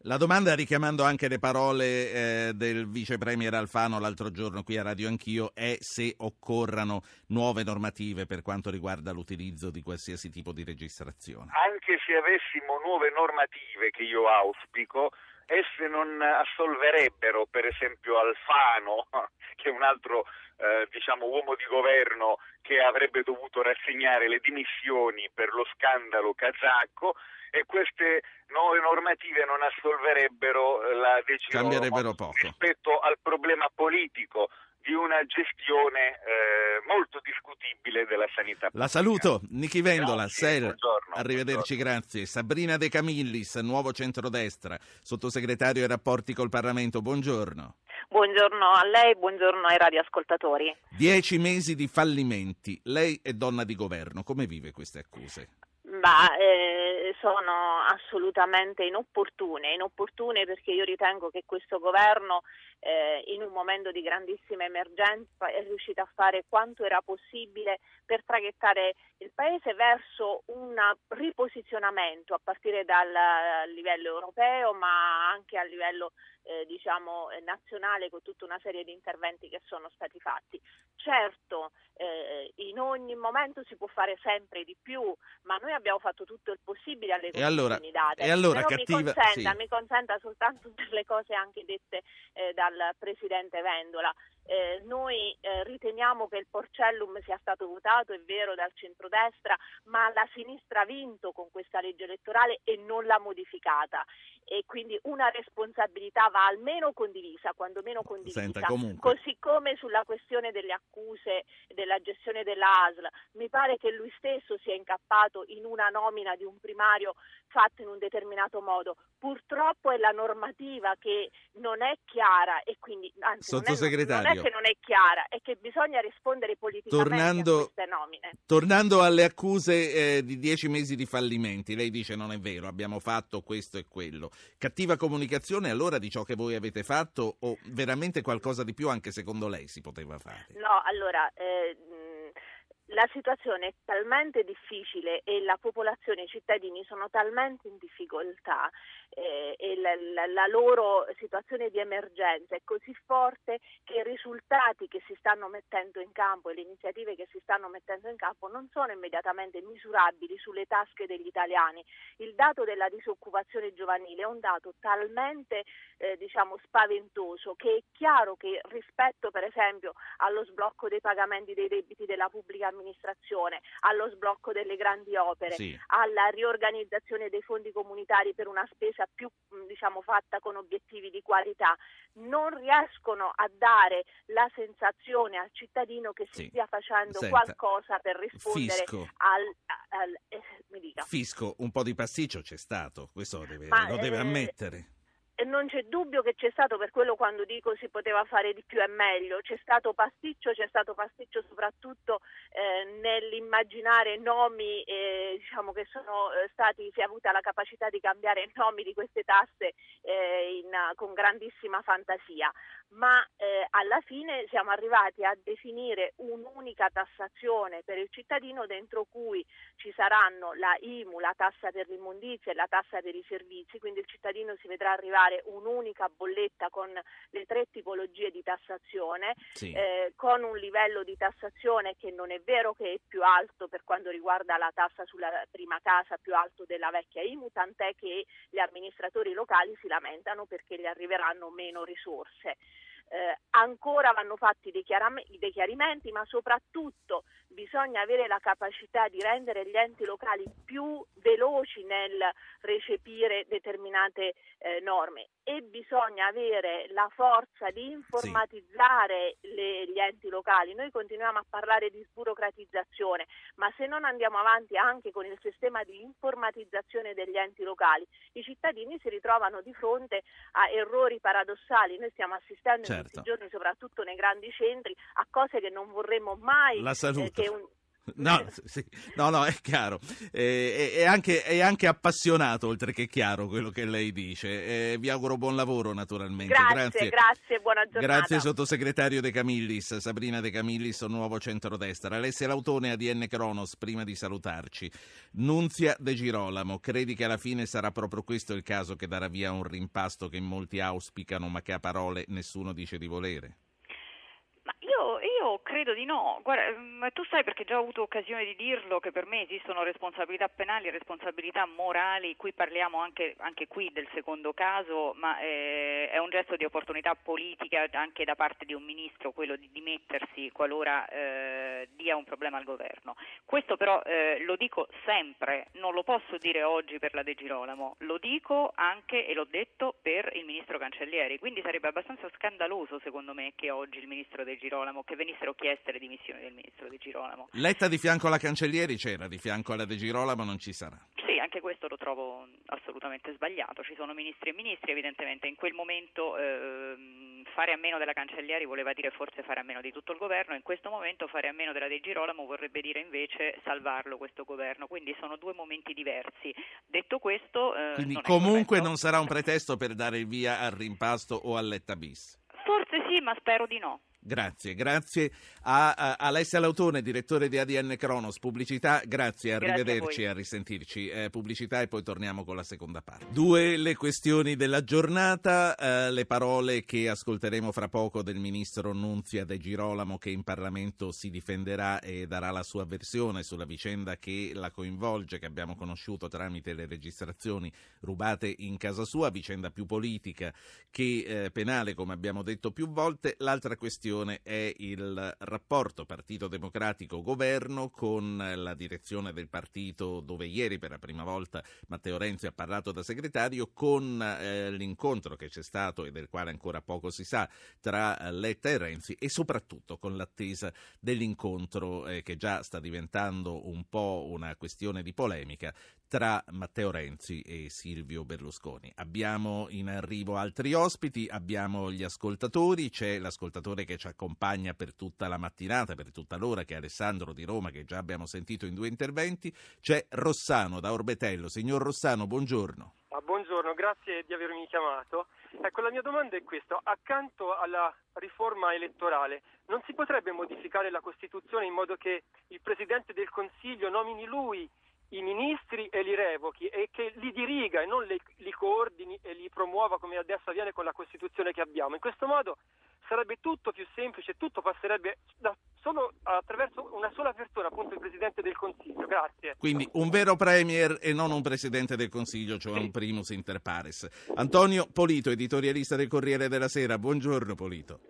la, domanda, richiamando anche le parole eh, del vice premier Alfano l'altro giorno qui a Radio Anch'io, è se occorrano nuove normative per quanto riguarda l'utilizzo di qualsiasi tipo di registrazione. Anche se avessimo nuove normative, che io auspico, esse non assolverebbero per esempio Alfano, [laughs] che è un altro eh, diciamo, uomo di governo che avrebbe dovuto rassegnare le dimissioni per lo scandalo kazako e queste nuove normative non assolverebbero eh, la decisione rispetto al problema politico di una gestione eh, molto discutibile della sanità pubblica. La saluto, Nichi Vendola, grazie, SEL, buongiorno, arrivederci, buongiorno. grazie. Sabrina De Camillis, Nuovo Centrodestra, sottosegretario ai rapporti col Parlamento, buongiorno. Buongiorno a lei, buongiorno ai radioascoltatori. Dieci mesi di fallimenti, lei è donna di governo, come vive queste accuse? Bah, eh, sono assolutamente inopportune, inopportune perché io ritengo che questo governo eh, in un momento di grandissima emergenza è riuscito a fare quanto era possibile per traghettare il Paese verso un riposizionamento a partire dal livello europeo ma anche a livello eh, diciamo, nazionale con tutta una serie di interventi che sono stati fatti. Certo, eh, in ogni momento si può fare sempre di più, ma noi abbiamo fatto tutto il possibile alle condizioni allora, date. E allora, Però cattiva... mi, consenta, sì. mi consenta soltanto [laughs] per le cose anche dette eh, dal Presidente Vendola. Eh, noi eh, riteniamo che il Porcellum sia stato votato, è vero, dal centrodestra, ma la sinistra ha vinto con questa legge elettorale e non l'ha modificata e quindi una responsabilità va almeno condivisa, quando meno condivisa. Senta, Così come sulla questione delle accuse della gestione della ASL, mi pare che lui stesso sia incappato in una nomina di un primario fatto in un determinato modo. Purtroppo è la normativa che non è chiara e quindi anzi è, non è che non è chiara, è che bisogna rispondere politicamente tornando, a queste nomine. Tornando alle accuse eh, di dieci mesi di fallimenti, lei dice non è vero, abbiamo fatto questo e quello. Cattiva comunicazione allora di ciò che voi avete fatto o veramente qualcosa di più anche secondo lei si poteva fare? No, allora eh, la situazione è talmente difficile e la popolazione, i cittadini sono talmente in difficoltà eh, e la, la, la, loro situazione di emergenza è così forte che i risultati che si stanno mettendo in campo e le iniziative che si stanno mettendo in campo non sono immediatamente misurabili sulle tasche degli italiani. Il dato della disoccupazione giovanile è un dato talmente eh, diciamo, spaventoso che è chiaro che rispetto per esempio allo sblocco dei pagamenti dei debiti della pubblica amministrazione, allo sblocco delle grandi opere, sì. alla riorganizzazione dei fondi comunitari per una spesa più diciamo, fatta con obiettivi di qualità, non riescono a dare la sensazione al cittadino che si sì. stia facendo Senta, qualcosa per rispondere fisco. al... al eh, fisco, un po' di pasticcio c'è stato, questo lo deve, Ma, lo deve eh, ammettere non c'è dubbio che c'è stato, per quello quando dico si poteva fare di più e meglio, c'è stato pasticcio, c'è stato pasticcio soprattutto eh, nell'immaginare nomi eh, diciamo che sono eh, stati, si è avuta la capacità di cambiare [laughs] nomi di queste tasse eh, in, con grandissima fantasia, ma eh, alla fine siamo arrivati a definire un'unica tassazione per il cittadino dentro cui ci saranno la IMU, la tassa per l'immondizia e la tassa per i servizi, quindi il cittadino si vedrà arrivare un'unica bolletta con le tre tipologie di tassazione, sì. eh, con un livello di tassazione che non è vero che è più alto per quanto riguarda la tassa sulla prima casa, più alto della vecchia IMU, tant'è che gli amministratori locali si lamentano perché gli arriveranno meno risorse. Eh, ancora vanno fatti dei, dei chiarimenti, ma soprattutto bisogna avere la capacità di rendere gli enti locali più veloci nel recepire determinate eh, norme e bisogna avere la forza di informatizzare sì. le, gli enti locali. Noi continuiamo a parlare di sburocratizzazione, ma se non andiamo avanti anche con il sistema di informatizzazione degli enti locali, i cittadini si ritrovano di fronte a errori paradossali. Noi stiamo assistendo certo. Questi giorni, soprattutto nei grandi centri, a cose che non vorremmo mai La salute. Eh, che un, No, sì, no, no, è chiaro. Eh, è, anche, è, anche, appassionato, oltre che chiaro, quello che lei dice. Eh, vi auguro buon lavoro, naturalmente. Grazie, grazie, grazie, buona giornata. Grazie, sottosegretario De Camillis, Sabrina De Camillis, nuovo centrodestra. Alessia Lautone, ADN Cronos, prima di salutarci. Nunzia De Girolamo, credi che alla fine sarà proprio questo il caso che darà via un rimpasto che molti auspicano, ma che a parole nessuno dice di volere? Io credo di no. Guarda, mm, tu sai perché già ho avuto occasione di dirlo che per me esistono responsabilità penali e responsabilità morali, qui parliamo anche, anche qui del secondo caso, ma eh, è un gesto di opportunità politica anche da parte di un ministro quello di dimettersi qualora eh, dia un problema al governo. Questo però eh, lo dico sempre, non lo posso dire oggi per la De Girolamo, lo dico anche e l'ho detto per il ministro Cancellieri, quindi sarebbe abbastanza scandaloso secondo me che oggi il ministro De Girolamo che venissero chieste le dimissioni del ministro De Girolamo. Letta di fianco alla Cancellieri c'era, di fianco alla De Girolamo non ci sarà. Sì, anche questo lo trovo assolutamente sbagliato. Ci sono ministri e ministri, evidentemente in quel momento eh, fare a meno della Cancellieri voleva dire forse fare a meno di tutto il governo, in questo momento fare a meno della De Girolamo vorrebbe dire invece salvarlo questo governo, quindi sono due momenti diversi. Detto questo... Eh, quindi non comunque non sarà un pretesto per dare il via al rimpasto o al Letta bis? Forse sì, ma spero di no. Grazie, grazie. A, a, Alessia Lautone, direttore di ADN Cronos, pubblicità, grazie, arrivederci, a, a risentirci, eh, pubblicità e poi torniamo con la seconda parte. Due le questioni della giornata, eh, le parole che ascolteremo fra poco del ministro Nunzia De Girolamo che in Parlamento si difenderà e darà la sua versione sulla vicenda che la coinvolge, che abbiamo conosciuto tramite le registrazioni rubate in casa sua, vicenda più politica che eh, penale come abbiamo detto più volte, l'altra questione questione è il rapporto Partito Democratico-Governo con la direzione del partito dove ieri per la prima volta Matteo Renzi ha parlato da segretario con eh, l'incontro che c'è stato e del quale ancora poco si sa tra Letta e Renzi e soprattutto con l'attesa dell'incontro eh, che già sta diventando un po' una questione di polemica tra Matteo Renzi e Silvio Berlusconi. Abbiamo in arrivo altri ospiti, abbiamo gli ascoltatori, c'è l'ascoltatore che ci accompagna per tutta la mattinata, per tutta l'ora, che è Alessandro di Roma, che già abbiamo sentito in due interventi, c'è Rossano da Orbetello. Signor Rossano, buongiorno. Ah, buongiorno, grazie di avermi chiamato. Ecco, la mia domanda è questa. Accanto alla riforma elettorale, non si potrebbe modificare la Costituzione in modo che il Presidente del Consiglio nomini lui i ministri e li revochi e che li diriga e non li, li coordini e li promuova come adesso avviene con la Costituzione che abbiamo. In questo modo sarebbe tutto più semplice, tutto passerebbe da, solo attraverso una sola persona, appunto il Presidente del Consiglio. Grazie. Quindi un vero Premier e non un Presidente del Consiglio, cioè sì. un primus inter pares. Antonio Polito, editorialista del Corriere della Sera. Buongiorno Polito.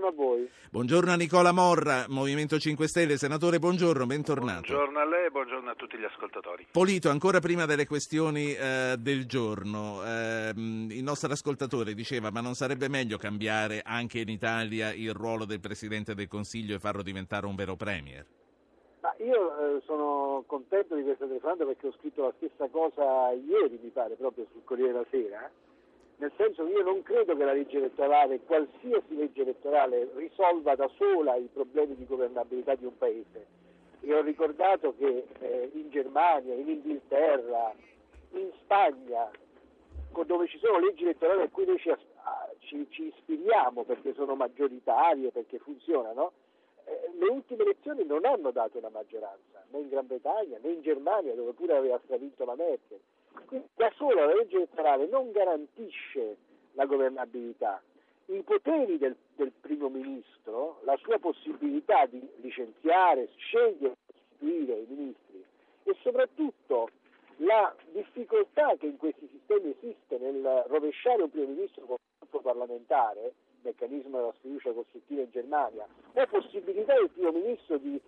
Buongiorno a voi. Buongiorno a Nicola Morra, Movimento 5 Stelle. Senatore, buongiorno, bentornato. Buongiorno a lei e buongiorno a tutti gli ascoltatori. Polito, ancora prima delle questioni eh, del giorno, eh, il nostro ascoltatore diceva ma non sarebbe meglio cambiare anche in Italia il ruolo del Presidente del Consiglio e farlo diventare un vero Premier? Ma io eh, sono contento di questa telefonata perché ho scritto la stessa cosa ieri, mi pare, proprio sul Corriere della Sera nel senso che io non credo che la legge elettorale, qualsiasi legge elettorale, risolva da sola i problemi di governabilità di un paese. E ho ricordato che eh, in Germania, in Inghilterra, in Spagna, dove ci sono leggi elettorali a cui noi ci, ci, ci ispiriamo perché sono maggioritarie, perché funzionano, eh, le ultime elezioni non hanno dato una maggioranza, né in Gran Bretagna né in Germania, dove pure aveva stravinto la Merkel. Da sola la legge elettorale non garantisce la governabilità. I poteri del, del primo ministro, la sua possibilità di licenziare, scegliere sostituire i ministri e soprattutto la difficoltà che in questi sistemi esiste nel rovesciare un primo ministro con un gruppo parlamentare, meccanismo della sfiducia costruttiva in Germania, o possibilità del primo ministro di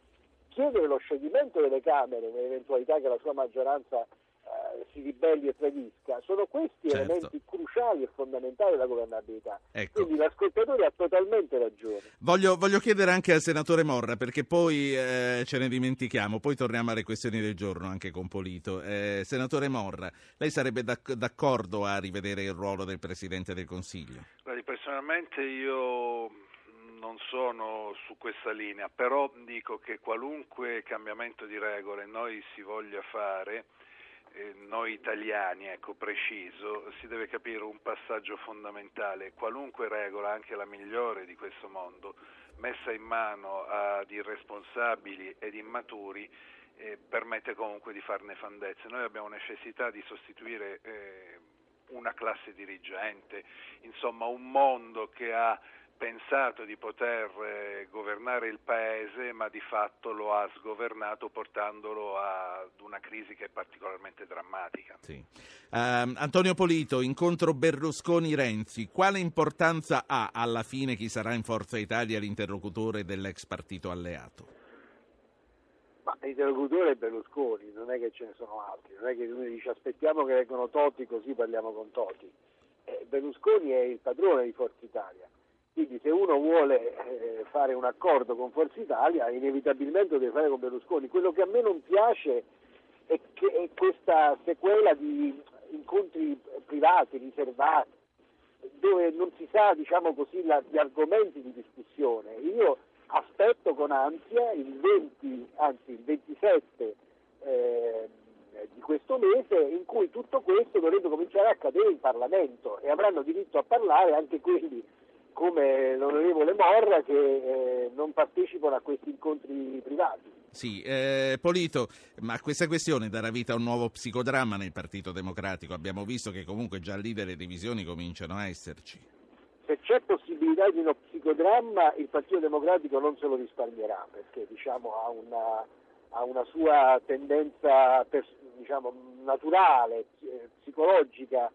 chiedere lo scioglimento delle Camere nell'eventualità che la sua maggioranza eh, si ribelli e tradisca, sono questi certo. elementi cruciali e fondamentali della governabilità. Ecco. Quindi l'ascoltatore ha totalmente ragione. Voglio, voglio, chiedere anche al senatore Morra, perché poi eh, ce ne dimentichiamo, poi torniamo alle questioni del giorno anche con Polito. Eh, senatore Morra, lei sarebbe d'ac- d'accordo a rivedere il ruolo del Presidente del Consiglio? Guardi, personalmente io non sono su questa linea, però dico che qualunque cambiamento di regole noi si voglia fare, noi italiani, ecco preciso, si deve capire un passaggio fondamentale. Qualunque regola, anche la migliore di questo mondo, messa in mano ad irresponsabili ed immaturi, eh, permette comunque di fare nefandezze. Noi abbiamo necessità di sostituire eh, una classe dirigente, insomma un mondo che ha pensato di poter eh, governare il paese, ma di fatto lo ha sgovernato portandolo ad una crisi che è particolarmente drammatica. Sì. Uh, Antonio Polito, incontro Berlusconi-Renzi, quale importanza ha alla fine chi sarà in Forza Italia l'interlocutore dell'ex partito alleato? Ma l'interlocutore è Berlusconi, non è che ce ne sono altri, non è che uno dice aspettiamo che vengono Toti così parliamo con Toti. Eh, Berlusconi è il padrone di Forza Italia quindi se uno vuole eh, fare un accordo con Forza Italia inevitabilmente lo deve fare con Berlusconi. Quello che a me non piace è, che, è questa sequela di incontri privati, riservati, dove non si sa diciamo così, la, gli argomenti di discussione. Io aspetto con ansia il 20, anzi il 27 eh, di questo mese in cui tutto questo dovrebbe cominciare a accadere in Parlamento e avranno diritto a parlare anche quelli come l'onorevole Morra che eh, non partecipano a questi incontri privati. Sì, eh, Polito, ma questa questione darà vita a un nuovo psicodramma nel Partito Democratico. Abbiamo visto che comunque già lì delle divisioni cominciano a esserci. Se c'è possibilità di uno psicodramma, il Partito Democratico non se lo risparmierà perché diciamo, ha, una, ha, una, sua tendenza diciamo, naturale, eh, psicologica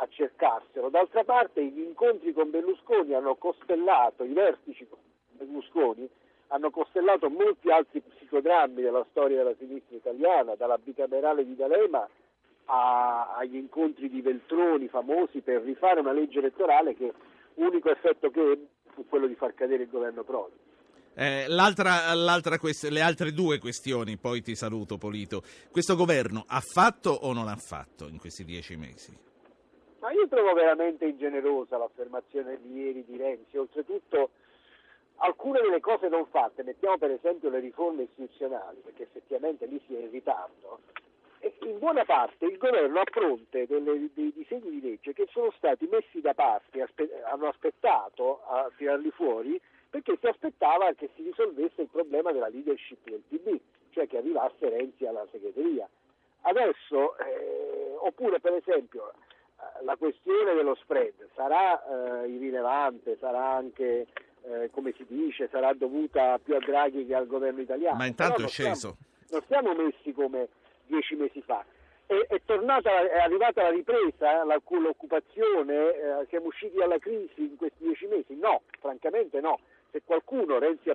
a cercarselo. D'altra parte gli incontri con Berlusconi hanno costellato i vertici Berlusconi hanno costellato molti altri psicodrammi della storia della sinistra italiana, dalla bicamerale di D'Alema a, agli incontri di Veltroni famosi per rifare una legge elettorale che unico effetto che fu quello di far cadere il governo Prodi. Eh, l'altra, l'altra quest- le altre due questioni, poi ti saluto Polito. Questo governo ha fatto o non ha fatto in questi dieci mesi? Io trovo veramente ingenerosa l'affermazione di ieri di Renzi, oltretutto alcune delle cose non fatte, mettiamo per esempio le riforme istituzionali, perché effettivamente lì si è in ritardo, e in buona parte il governo ha fronte delle, dei disegni di legge che sono stati messi da parte, aspe- hanno aspettato a tirarli fuori perché si aspettava che si risolvesse il problema della leadership del PD, cioè che arrivasse Renzi alla segreteria. Adesso, eh, oppure per esempio, la questione dello spread sarà eh, irrilevante, sarà anche, eh, come si dice, sarà dovuta più a Draghi che al governo italiano. Ma intanto è sceso. non siamo messi come dieci mesi fa. È, è, tornata, è arrivata la ripresa, la, l'occupazione, eh, siamo usciti dalla crisi in questi dieci mesi? No, francamente no. Se qualcuno, Renzi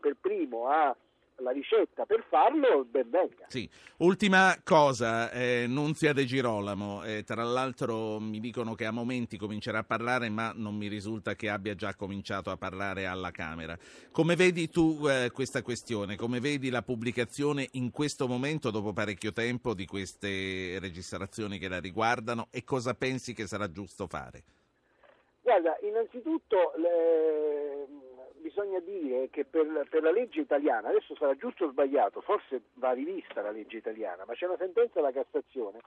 per primo, ha la ricetta per farlo, ben venga. Sì. Ultima cosa, eh, Nunzia De Girolamo, eh, tra l'altro mi dicono che a momenti comincerà a parlare, ma non mi risulta che abbia già cominciato a parlare alla Camera. Come vedi tu eh, questa questione? Come vedi la pubblicazione in questo momento, dopo parecchio tempo, di queste registrazioni che la riguardano e cosa pensi che sarà giusto fare? Guarda, innanzitutto le bisogna dire che per, per, la legge italiana, adesso sarà giusto o sbagliato, forse va rivista la legge italiana, ma c'è una sentenza della Cassazione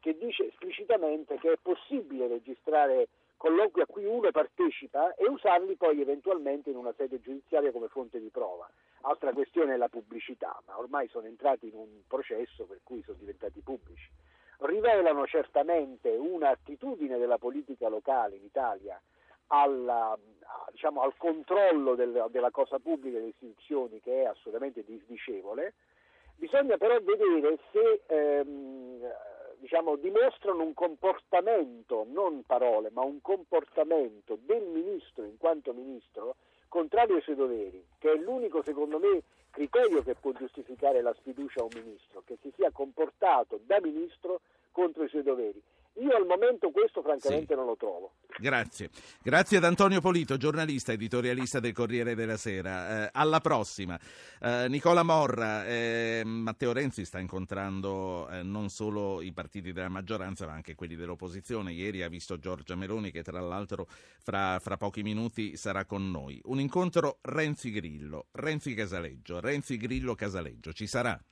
che dice esplicitamente che è possibile registrare colloqui a cui uno partecipa e usarli poi eventualmente in una sede giudiziaria come fonte di prova. Altra questione è la pubblicità, ma ormai sono entrati in un processo per cui sono diventati pubblici. Rivelano certamente un'attitudine della politica locale in Italia alla, diciamo, al controllo del, della cosa pubblica e delle istituzioni che è assolutamente disdicevole, bisogna però vedere se ehm, diciamo, dimostrano un comportamento, non parole, ma un comportamento del ministro in quanto ministro contrario ai suoi doveri, che è l'unico secondo me criterio che può giustificare la sfiducia a un ministro, che si sia comportato da ministro contro i suoi doveri. Io al momento questo francamente sì. non lo trovo. Grazie. Grazie ad Antonio Polito, giornalista, editorialista del Corriere della Sera. Eh, alla prossima. Eh, Nicola Morra, eh, Matteo Renzi sta incontrando eh, non solo i partiti della maggioranza ma anche quelli dell'opposizione. Ieri ha visto Giorgia Meloni che tra l'altro fra, fra pochi minuti sarà con noi. Un incontro Renzi Grillo, Renzi Casaleggio, Renzi Grillo Casaleggio. Ci sarà?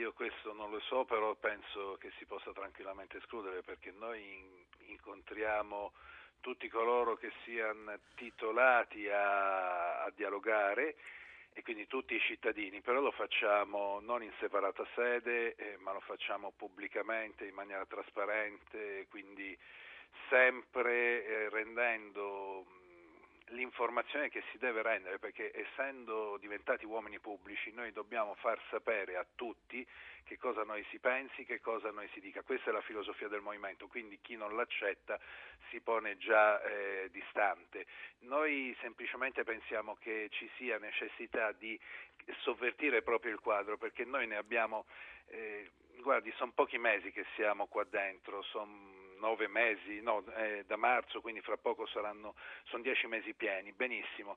Io questo non lo so, però penso che si possa tranquillamente escludere perché noi in, incontriamo tutti coloro che siano titolati a, a, dialogare e quindi tutti i cittadini, però lo facciamo non in separata sede, eh, ma lo facciamo pubblicamente, in maniera trasparente, quindi sempre eh, rendendo l'informazione che si deve rendere, perché essendo diventati uomini pubblici noi dobbiamo far sapere a tutti che cosa noi si pensi, che cosa noi si dica. Questa è la filosofia del movimento, quindi chi non l'accetta si pone già eh, distante. Noi semplicemente pensiamo che ci sia necessità di sovvertire proprio il quadro, perché noi ne abbiamo, eh, guardi, sono pochi mesi che siamo qua dentro, sono nove mesi, no, eh, da marzo, quindi fra poco saranno, sono dieci mesi pieni, benissimo.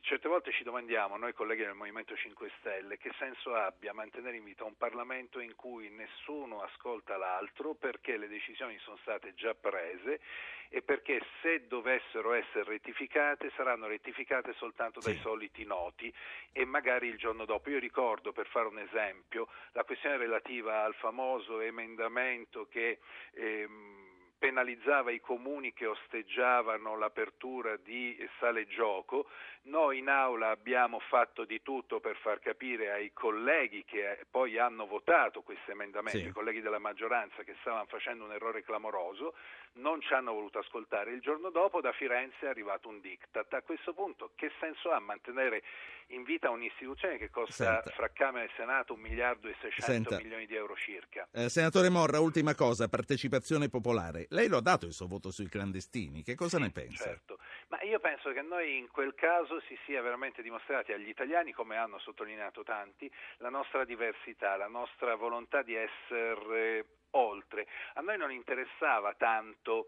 Certe volte ci domandiamo, noi colleghi del Movimento 5 Stelle, che senso abbia mantenere in vita un Parlamento in cui nessuno ascolta l'altro perché le decisioni sono state già prese e perché se dovessero essere rettificate saranno rettificate soltanto dai sì. soliti noti e magari il giorno dopo. Io ricordo, per fare un esempio, la questione relativa al famoso emendamento che... Ehm, penalizzava i comuni che osteggiavano l'apertura di sale gioco, noi in aula abbiamo fatto di tutto per far capire ai colleghi che poi hanno votato questo emendamento, sì. i colleghi della maggioranza che stavano facendo un errore clamoroso, non ci hanno voluto ascoltare. Il giorno dopo da Firenze è arrivato un diktat. A questo punto che senso ha mantenere in vita un'istituzione che costa Senta. fra Camera e Senato un miliardo e 600 milioni di euro circa? Eh, senatore Morra, ultima cosa, partecipazione popolare. Lei lo ha dato il suo voto sui clandestini, che cosa sì, ne pensa? Certo, Ma io penso che noi in quel caso si sia veramente dimostrati agli italiani, come hanno sottolineato tanti, la nostra diversità, la nostra volontà di essere oltre. A noi non interessava tanto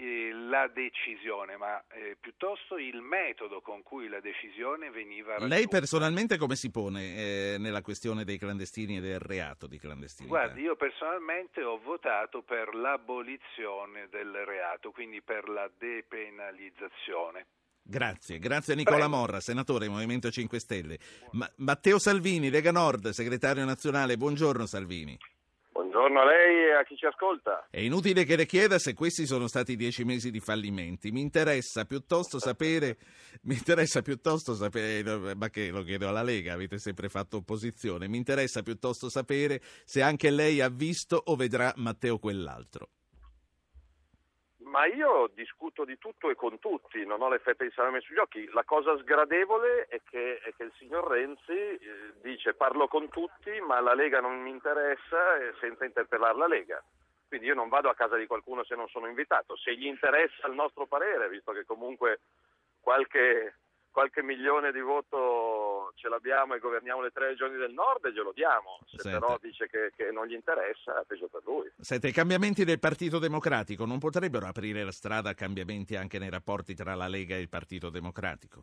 eh, la decisione, ma eh, piuttosto il metodo con cui la decisione veniva raggiunta. Lei personalmente come si pone eh, nella questione dei clandestini e del reato di clandestinità? Guardi, io personalmente ho votato per l'abolizione del reato, quindi per la depenalizzazione. Grazie, grazie a Nicola Prego. Morra, senatore Movimento 5 Stelle. Ma- Matteo Salvini, Lega Nord, segretario nazionale, buongiorno Salvini. Buongiorno a lei e a chi ci ascolta. È inutile che le chieda se questi sono stati dieci mesi di fallimenti. Mi interessa piuttosto sapere, [laughs] mi interessa piuttosto sapere, ma che lo chiedo alla Lega, avete sempre fatto opposizione, mi interessa piuttosto sapere se anche lei ha visto o vedrà Matteo quell'altro. Ma io discuto di tutto e con tutti, non ho le fette di salame sugli occhi. La cosa sgradevole è che, è che il signor Renzi eh, dice parlo con tutti, ma la Lega non mi interessa eh, senza interpellare la Lega. Quindi io non vado a casa di qualcuno se non sono invitato. Se gli interessa il nostro parere, visto che comunque qualche, qualche milione di voto ce l'abbiamo e governiamo le tre regioni del nord, glielo diamo. Se Senta. però dice che, che, non gli interessa, peggio per lui. Senta, i cambiamenti del Partito Democratico non potrebbero aprire la strada a cambiamenti anche nei rapporti tra la Lega e il Partito Democratico?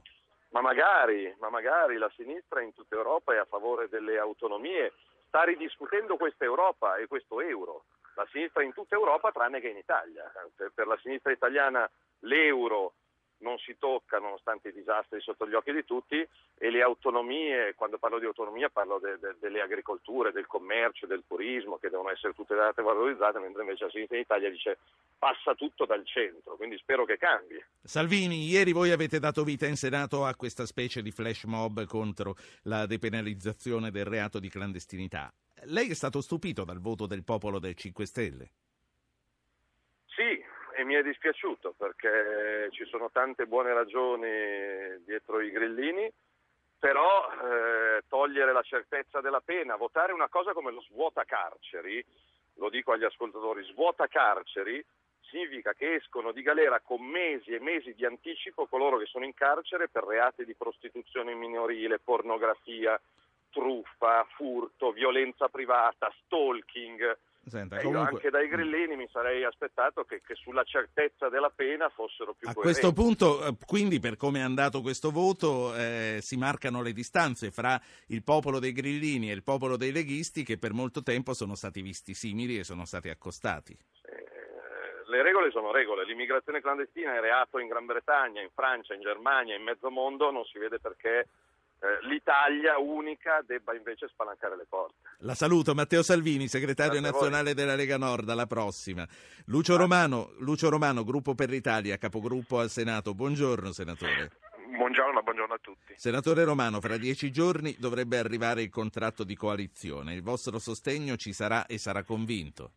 Ma magari, ma magari la sinistra in tutta Europa è a favore delle autonomie, sta ridiscutendo questa Europa e questo euro. La sinistra in tutta Europa tranne che in Italia. Per la sinistra italiana l'euro non si tocca nonostante i disastri sotto gli occhi di tutti e le autonomie, quando parlo di autonomia parlo de, de, delle agricolture, del commercio, del turismo che devono essere tutte date e valorizzate, mentre invece la sinistra in Italia dice passa tutto dal centro, quindi spero che cambi. Salvini, ieri voi avete dato vita in Senato a questa specie di flash mob contro la depenalizzazione del reato di clandestinità. Lei è stato stupito dal voto del popolo del 5 Stelle? Mi è dispiaciuto perché ci sono tante buone ragioni dietro i grillini, però eh, togliere la certezza della pena, votare una cosa come lo svuota carceri, lo dico agli ascoltatori, svuota carceri significa che escono di galera con mesi e mesi di anticipo coloro che sono in carcere per reati di prostituzione minorile, pornografia, truffa, furto, violenza privata, stalking Senta, comunque... Io anche dai grillini mi sarei aspettato che, che, sulla certezza della pena fossero più A coerenti. questo punto, eh, quindi, per come è andato questo voto, eh, si marcano le distanze fra il popolo dei grillini e il popolo dei leghisti che per molto tempo sono stati visti simili e sono stati accostati. Eh, le regole sono regole, l'immigrazione clandestina è reato in Gran Bretagna, in Francia, in Germania, in mezzo mondo, non si vede perché eh, l'Italia unica debba invece spalancare le porte. La saluto, Matteo Salvini, segretario Grazie nazionale della Lega Nord, alla prossima. Lucio Romano, Lucio Romano, Gruppo per l'Italia, capogruppo al Senato, buongiorno senatore. Buongiorno, buongiorno a tutti. Senatore Romano, fra dieci giorni dovrebbe arrivare il contratto di coalizione. Il vostro sostegno ci sarà e sarà convinto?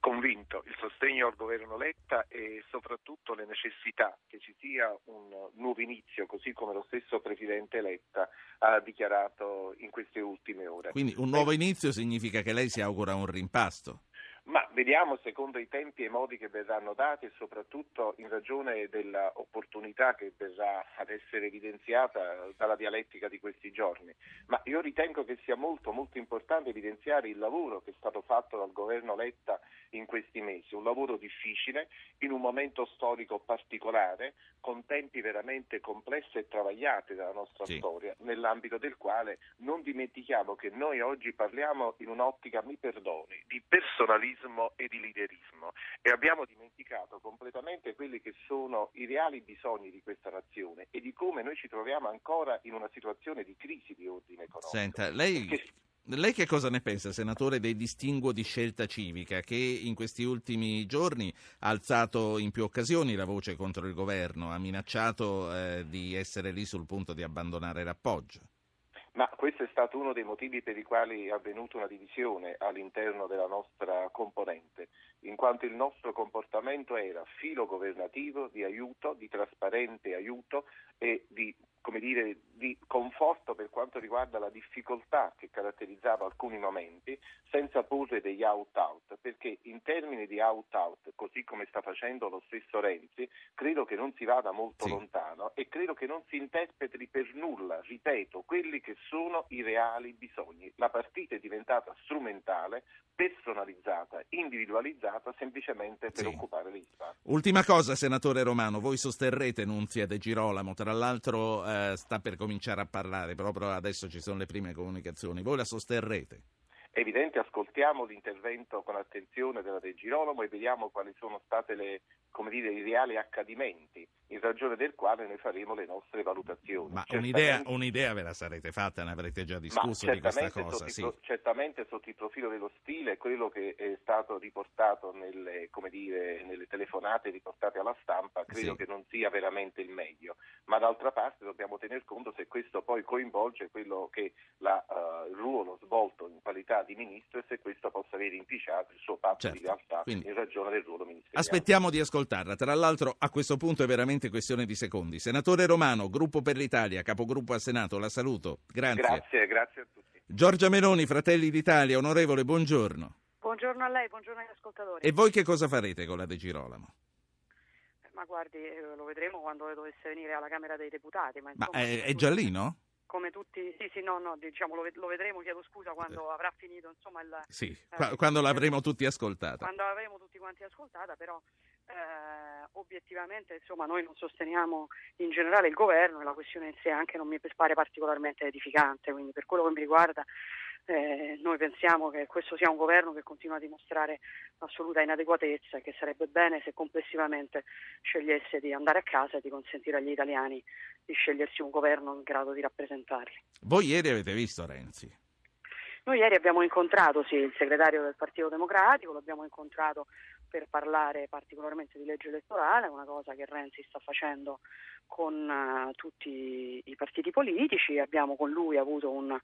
Convinto il sostegno al governo Letta e soprattutto le necessità che ci sia un nuovo inizio, così come lo stesso Presidente Letta ha dichiarato in queste ultime ore. Quindi un nuovo inizio significa che lei si augura un rimpasto? Ma vediamo secondo i tempi e i modi che verranno dati e soprattutto in ragione dell'opportunità che verrà ad essere evidenziata dalla dialettica di questi giorni. Ma io ritengo che sia molto molto importante evidenziare il lavoro che è stato fatto dal governo Letta in questi mesi, un lavoro difficile in un momento storico particolare, con tempi veramente complessi e travagliati della nostra sì. storia, nell'ambito del quale non dimentichiamo che noi oggi parliamo in un'ottica, mi perdoni, di personalismo e di liderismo e abbiamo dimenticato completamente quelli che sono i reali bisogni di questa nazione e di come noi ci troviamo ancora in una situazione di crisi di ordine economico. Senta, lei... Perché lei che cosa ne pensa, senatore, dei distinguo di scelta civica che in questi ultimi giorni ha alzato in più occasioni la voce contro il governo, ha minacciato eh, di essere lì sul punto di abbandonare l'appoggio? Ma questo è stato uno dei motivi per i quali è avvenuta una divisione all'interno della nostra componente, in quanto il nostro comportamento era filo governativo di aiuto, di trasparente aiuto e di come dire, di conforto per quanto riguarda la difficoltà che caratterizzava alcuni momenti, senza porre degli out-out, perché in termini di out-out, così come sta facendo lo stesso Renzi, credo che non si vada molto sì. lontano e credo che non si interpreti per nulla, ripeto, quelli che sono i reali bisogni. La partita è diventata strumentale, personalizzata, individualizzata, semplicemente per sì. occupare gli spazi. Ultima cosa, senatore Romano, voi sosterrete Nunzia De Girolamo, tra l'altro eh, sta per cominciare a parlare, proprio adesso ci sono le prime comunicazioni, voi la sosterrete? È evidente, ascoltiamo l'intervento con attenzione della De Girolamo e vediamo quali sono stati i reali accadimenti in ragione del quale noi faremo le nostre valutazioni. Ma un'idea, un'idea, ve la sarete fatta, ne avrete già discusso di questa cosa? Sì. Pro, certamente sotto il profilo dello stile, quello che è stato riportato nelle, dire, nelle telefonate riportate alla stampa, credo sì. che non sia veramente il meglio, ma d'altra parte dobbiamo tener conto se questo poi coinvolge quello che la, uh, il ruolo svolto qualità di ministro e se questo possa avere inficiato il suo patto certo. di realtà Quindi, in ragione del ruolo ministeriale. Aspettiamo di ascoltarla, tra l'altro a questo punto è veramente questione di secondi. Senatore Romano, Gruppo per l'Italia, capogruppo al Senato, la saluto. Grazie. Grazie, grazie a tutti. Giorgia Meloni, Fratelli d'Italia, onorevole, buongiorno. Buongiorno a lei, buongiorno agli ascoltatori. E voi che cosa farete con la De Girolamo? Ma guardi, eh, lo vedremo quando dovesse venire alla Camera dei Deputati. Ma, insomma, ma è, è, già lì, no? Come tutti, sì, sì, no, no, diciamo lo, lo vedremo, chiedo scusa quando avrà finito, insomma, il... Sì, eh, quando l'avremo tutti ascoltata. Quando l'avremo tutti quanti ascoltata, però eh, obiettivamente insomma, noi non sosteniamo in generale il governo e la questione in sé anche non mi pare particolarmente edificante, quindi per quello che mi riguarda eh, noi pensiamo che questo sia un governo che continua a dimostrare assoluta inadeguatezza e che sarebbe bene se complessivamente scegliesse di andare a casa e di consentire agli italiani di scegliersi un governo in grado di rappresentarli. Voi ieri avete visto Renzi? Noi ieri abbiamo incontrato sì, il segretario del Partito Democratico, l'abbiamo incontrato per parlare particolarmente di legge elettorale, una cosa che Renzi sta facendo con uh, tutti i partiti politici. Abbiamo con lui avuto un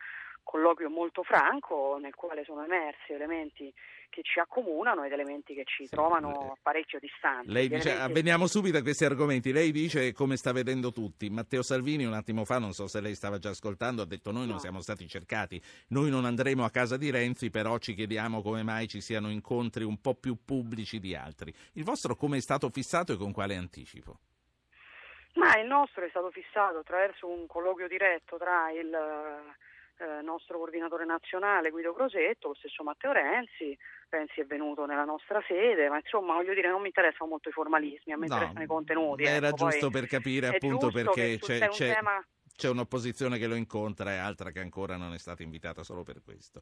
colloquio molto franco nel quale sono emersi elementi che ci accomunano ed elementi che ci sì, trovano eh, parecchio distanti. Lei dice, elementi... Veniamo subito a questi argomenti. Lei dice come sta vedendo tutti. Matteo Salvini un attimo fa, non so se lei stava già ascoltando, ha detto noi no. non siamo stati cercati, noi non andremo a casa di Renzi, però ci chiediamo come mai ci siano incontri un po' più pubblici di altri. Il vostro come è stato fissato e con quale anticipo? Ma il nostro è stato fissato attraverso un colloquio diretto tra il eh, nostro coordinatore nazionale Guido Crosetto, lo stesso Matteo Renzi, Renzi è venuto nella nostra sede, ma insomma voglio dire non mi interessano molto i formalismi, a me no, interessano i contenuti. Era ecco, giusto per capire appunto perché c'è, c'è, tema c'è un'opposizione che lo incontra e altra che ancora non è stata invitata solo per questo.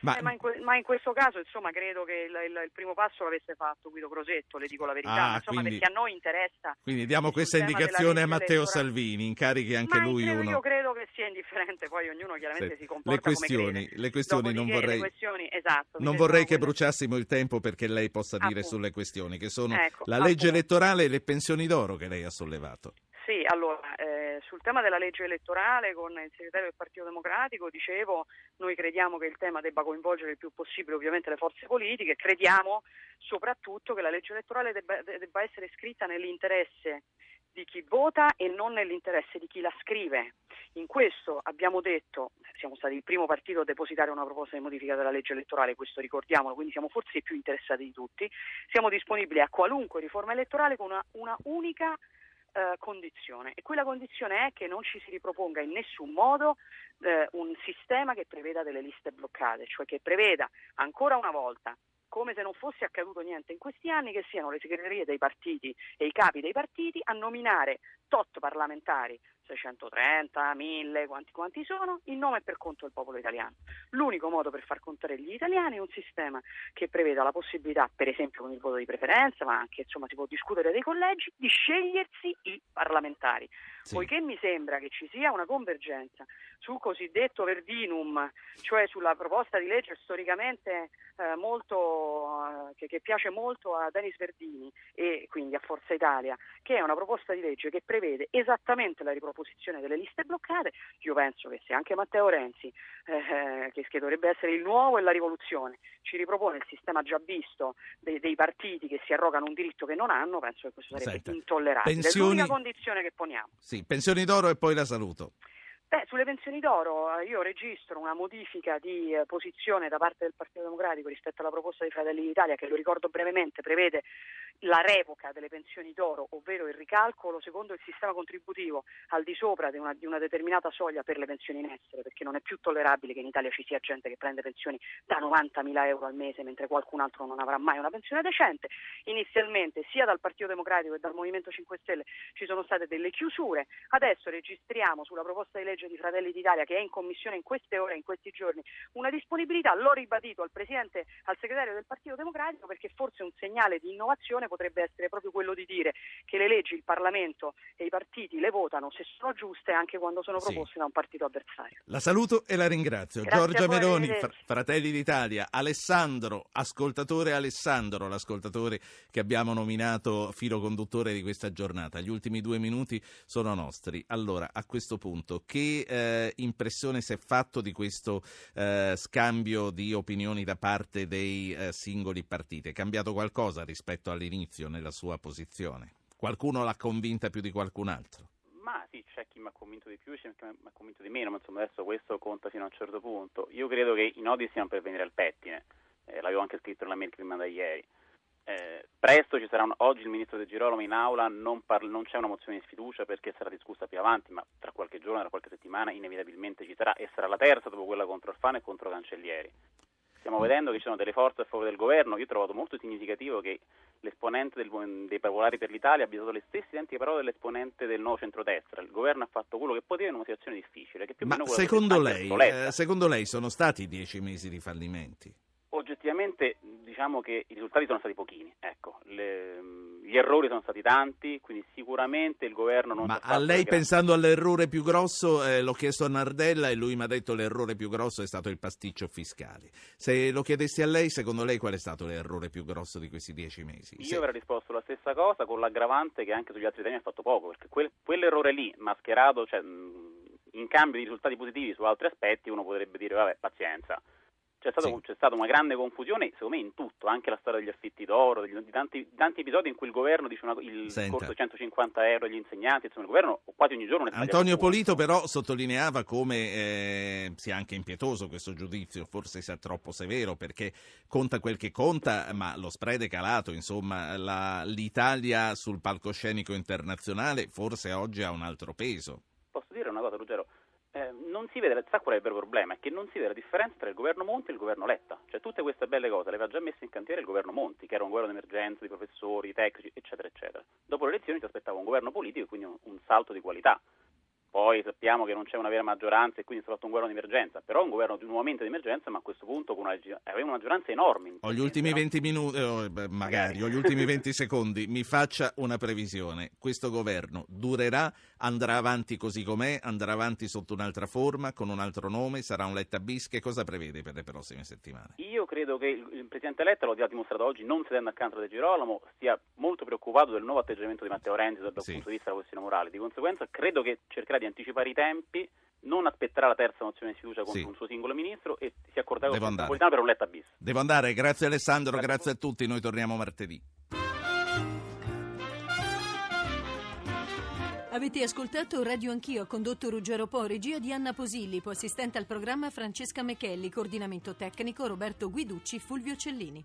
Ma, eh, ma, in, que- ma in, questo caso, insomma, credo che il, il, il, primo passo l'avesse fatto Guido Crosetto, le dico la verità, ah, insomma, quindi, perché a noi interessa. Quindi diamo questa indicazione a Matteo Salvini, incarichi anche ma lui credo, uno. Io credo che sia indifferente, poi ognuno chiaramente sì. si comporta le questioni, le questioni non vorrei, le questioni, esatto, non vorrei che bruciassimo il tempo perché lei possa dire appunto. sulle questioni, che sono ecco, la legge appunto. elettorale e le pensioni d'oro che lei ha sollevato. Sì, allora, eh, sul tema della legge elettorale con il segretario del Partito Democratico dicevo noi crediamo che il tema debba coinvolgere il più possibile ovviamente le forze politiche, crediamo soprattutto che la legge elettorale debba, debba essere scritta nell'interesse di chi vota e non nell'interesse di chi la scrive. In questo abbiamo detto, siamo stati il primo partito a depositare una proposta di modifica della legge elettorale, questo ricordiamolo, quindi siamo forse i più interessati di tutti, siamo disponibili a qualunque riforma elettorale con una, una unica eh, condizione. E quella condizione è che non ci si riproponga in nessun modo eh, un sistema che preveda delle liste bloccate, cioè che preveda ancora una volta come se non fosse accaduto niente in questi anni, che siano le segreterie dei partiti e i capi dei partiti a nominare tot parlamentari 630, 1000, quanti, quanti sono, in nome e per conto del popolo italiano. L'unico modo per far contare gli italiani è un sistema che preveda la possibilità, per esempio con il voto di preferenza, ma anche insomma si può discutere dei collegi, di scegliersi i parlamentari. Sì. Poiché mi sembra che ci sia una convergenza sul cosiddetto verdinum, cioè sulla proposta di legge storicamente eh, molto, eh, che, che, piace molto a Denis Verdini e quindi a Forza Italia, che è una proposta di legge che prevede esattamente la riproposizione delle liste bloccate. Io penso che se anche Matteo Renzi, eh, che, che, dovrebbe essere il nuovo e la rivoluzione, ci ripropone il sistema già visto dei, dei, partiti che si arrogano un diritto che non hanno, penso che questo sarebbe Senta, intollerabile. Pensioni... È l'unica condizione che poniamo. Sì, pensioni d'oro e poi la saluto. Beh, sulle pensioni d'oro eh, io registro una modifica di eh, posizione da parte del Partito Democratico rispetto alla proposta di Fratelli d'Italia che, lo ricordo brevemente, prevede la revoca delle pensioni d'oro, ovvero il ricalcolo secondo il sistema contributivo al di sopra di una, di una determinata soglia per le pensioni in essere, perché non è più tollerabile che in Italia ci sia gente che prende pensioni da 90.000 euro al mese mentre qualcun altro non avrà mai una pensione decente. Inizialmente sia dal Partito Democratico che dal Movimento 5 Stelle ci sono state delle chiusure, adesso registriamo sulla proposta di legge legge di Fratelli d'Italia che è in commissione in queste ore, in questi giorni, una disponibilità, l'ho ribadito al Presidente, al Segretario del Partito Democratico perché forse un segnale di innovazione potrebbe essere proprio quello di dire che le leggi, il Parlamento e i partiti le votano se sono giuste anche quando sono proposte sì. da un partito avversario. La saluto e la ringrazio. Grazie Giorgia voi, Meloni, Fr- Fratelli d'Italia, Alessandro, ascoltatore Alessandro, l'ascoltatore che abbiamo nominato filo conduttore di questa giornata. Gli ultimi due minuti sono nostri. Allora, a questo punto, che eh, impressione si è fatto di questo eh, scambio di opinioni da parte dei eh, singoli partiti? È cambiato qualcosa rispetto all'inizio nella sua posizione? Qualcuno l'ha convinta più di qualcun altro? Ma sì, c'è chi mi ha convinto di più, c'è chi mi ha convinto di meno, ma insomma adesso questo conta fino a un certo punto. Io credo che i nodi stiano per venire al pettine, eh, l'avevo anche scritto nella mail che mi manda ieri. Eh, presto ci sarà un, oggi il ministro De Girolamo in aula, non, parla, non, c'è una mozione di sfiducia perché sarà discussa più avanti, ma tra qualche giorno, tra qualche settimana inevitabilmente ci sarà e sarà la terza dopo quella contro Alfano e contro Cancellieri. Stiamo vedendo che ci sono delle forze a favore del governo, io ho trovato molto significativo che l'esponente del, dei Popolari per l'Italia abbia usato le stesse identiche parole dell'esponente del nuovo centrodestra. Il governo ha fatto quello che poteva in una situazione difficile. Ma secondo lei, eh, secondo lei sono stati dieci mesi di fallimenti? Oggettivamente diciamo che i risultati sono stati pochini, ecco, le, gli errori sono stati tanti, quindi sicuramente il governo non Ma a lei pensando all'errore più grosso, eh, l'ho chiesto a Nardella e lui mi ha detto l'errore più grosso è stato il pasticcio fiscale. Se lo chiedessi a lei, secondo lei qual è stato l'errore più grosso di questi dieci mesi? Io Se... avrei risposto la stessa cosa con l'aggravante che anche sugli altri temi ha fatto poco, perché quel, quell'errore lì, mascherato, cioè, in cambio di risultati positivi su altri aspetti, uno potrebbe dire vabbè, pazienza c'è, stato, sì. c'è, stata una grande confusione, secondo me, in tutto, anche la storia degli affitti d'oro, degli, di tanti, tanti, episodi in cui il governo dice una, il Senta. corso 150 euro agli insegnanti, insomma, il governo quasi ogni giorno... Antonio Polito però sottolineava come eh, sia anche impietoso questo giudizio, forse sia troppo severo, perché conta quel che conta, ma lo spread è calato, insomma, la, l'Italia sul palcoscenico internazionale forse oggi ha un altro peso. Posso dire una cosa, Ruggero? Eh, non si vede, sa qual è il vero problema? È che non si vede la differenza tra il governo Monti e il governo Letta. Cioè tutte queste belle cose le aveva già messe in cantiere il governo Monti, che era un governo d'emergenza, di professori, tecnici, eccetera, eccetera. Dopo le elezioni si aspettava un governo politico e quindi un, un salto di qualità. Poi sappiamo che non c'è una vera maggioranza e quindi si è fatto un governo di emergenza, però un governo di nuovamente di emergenza, ma a questo punto con una, aveva una maggioranza enorme. Ho gli ultimi 20 minuti, oh, magari, ho gli ultimi 20 secondi, mi faccia una previsione. Questo governo durerà, andrà avanti così com'è, andrà avanti sotto un'altra forma, con un altro nome, sarà un Letta bis, che cosa prevede per le prossime settimane? Io credo che il, il Presidente Letta, lo ha dimostrato oggi, non sedendo accanto a De Girolamo, sia molto preoccupato del nuovo atteggiamento di Matteo Renzi dal, dal sì. punto di vista della questione morale. Di conseguenza credo che cercherà di anticipare i tempi, non aspetterà la terza mozione di fiducia contro sì. un suo singolo ministro e si accorderà con Napolitano per un letta bis. Devo andare, grazie Alessandro, grazie, grazie a tutti, noi torniamo martedì. Avete ascoltato Radio Anch'io, condotto Ruggero Po, regia di Anna Posillipo, assistente al programma Francesca Mechelli, coordinamento tecnico Roberto Guiducci, Fulvio Cellini.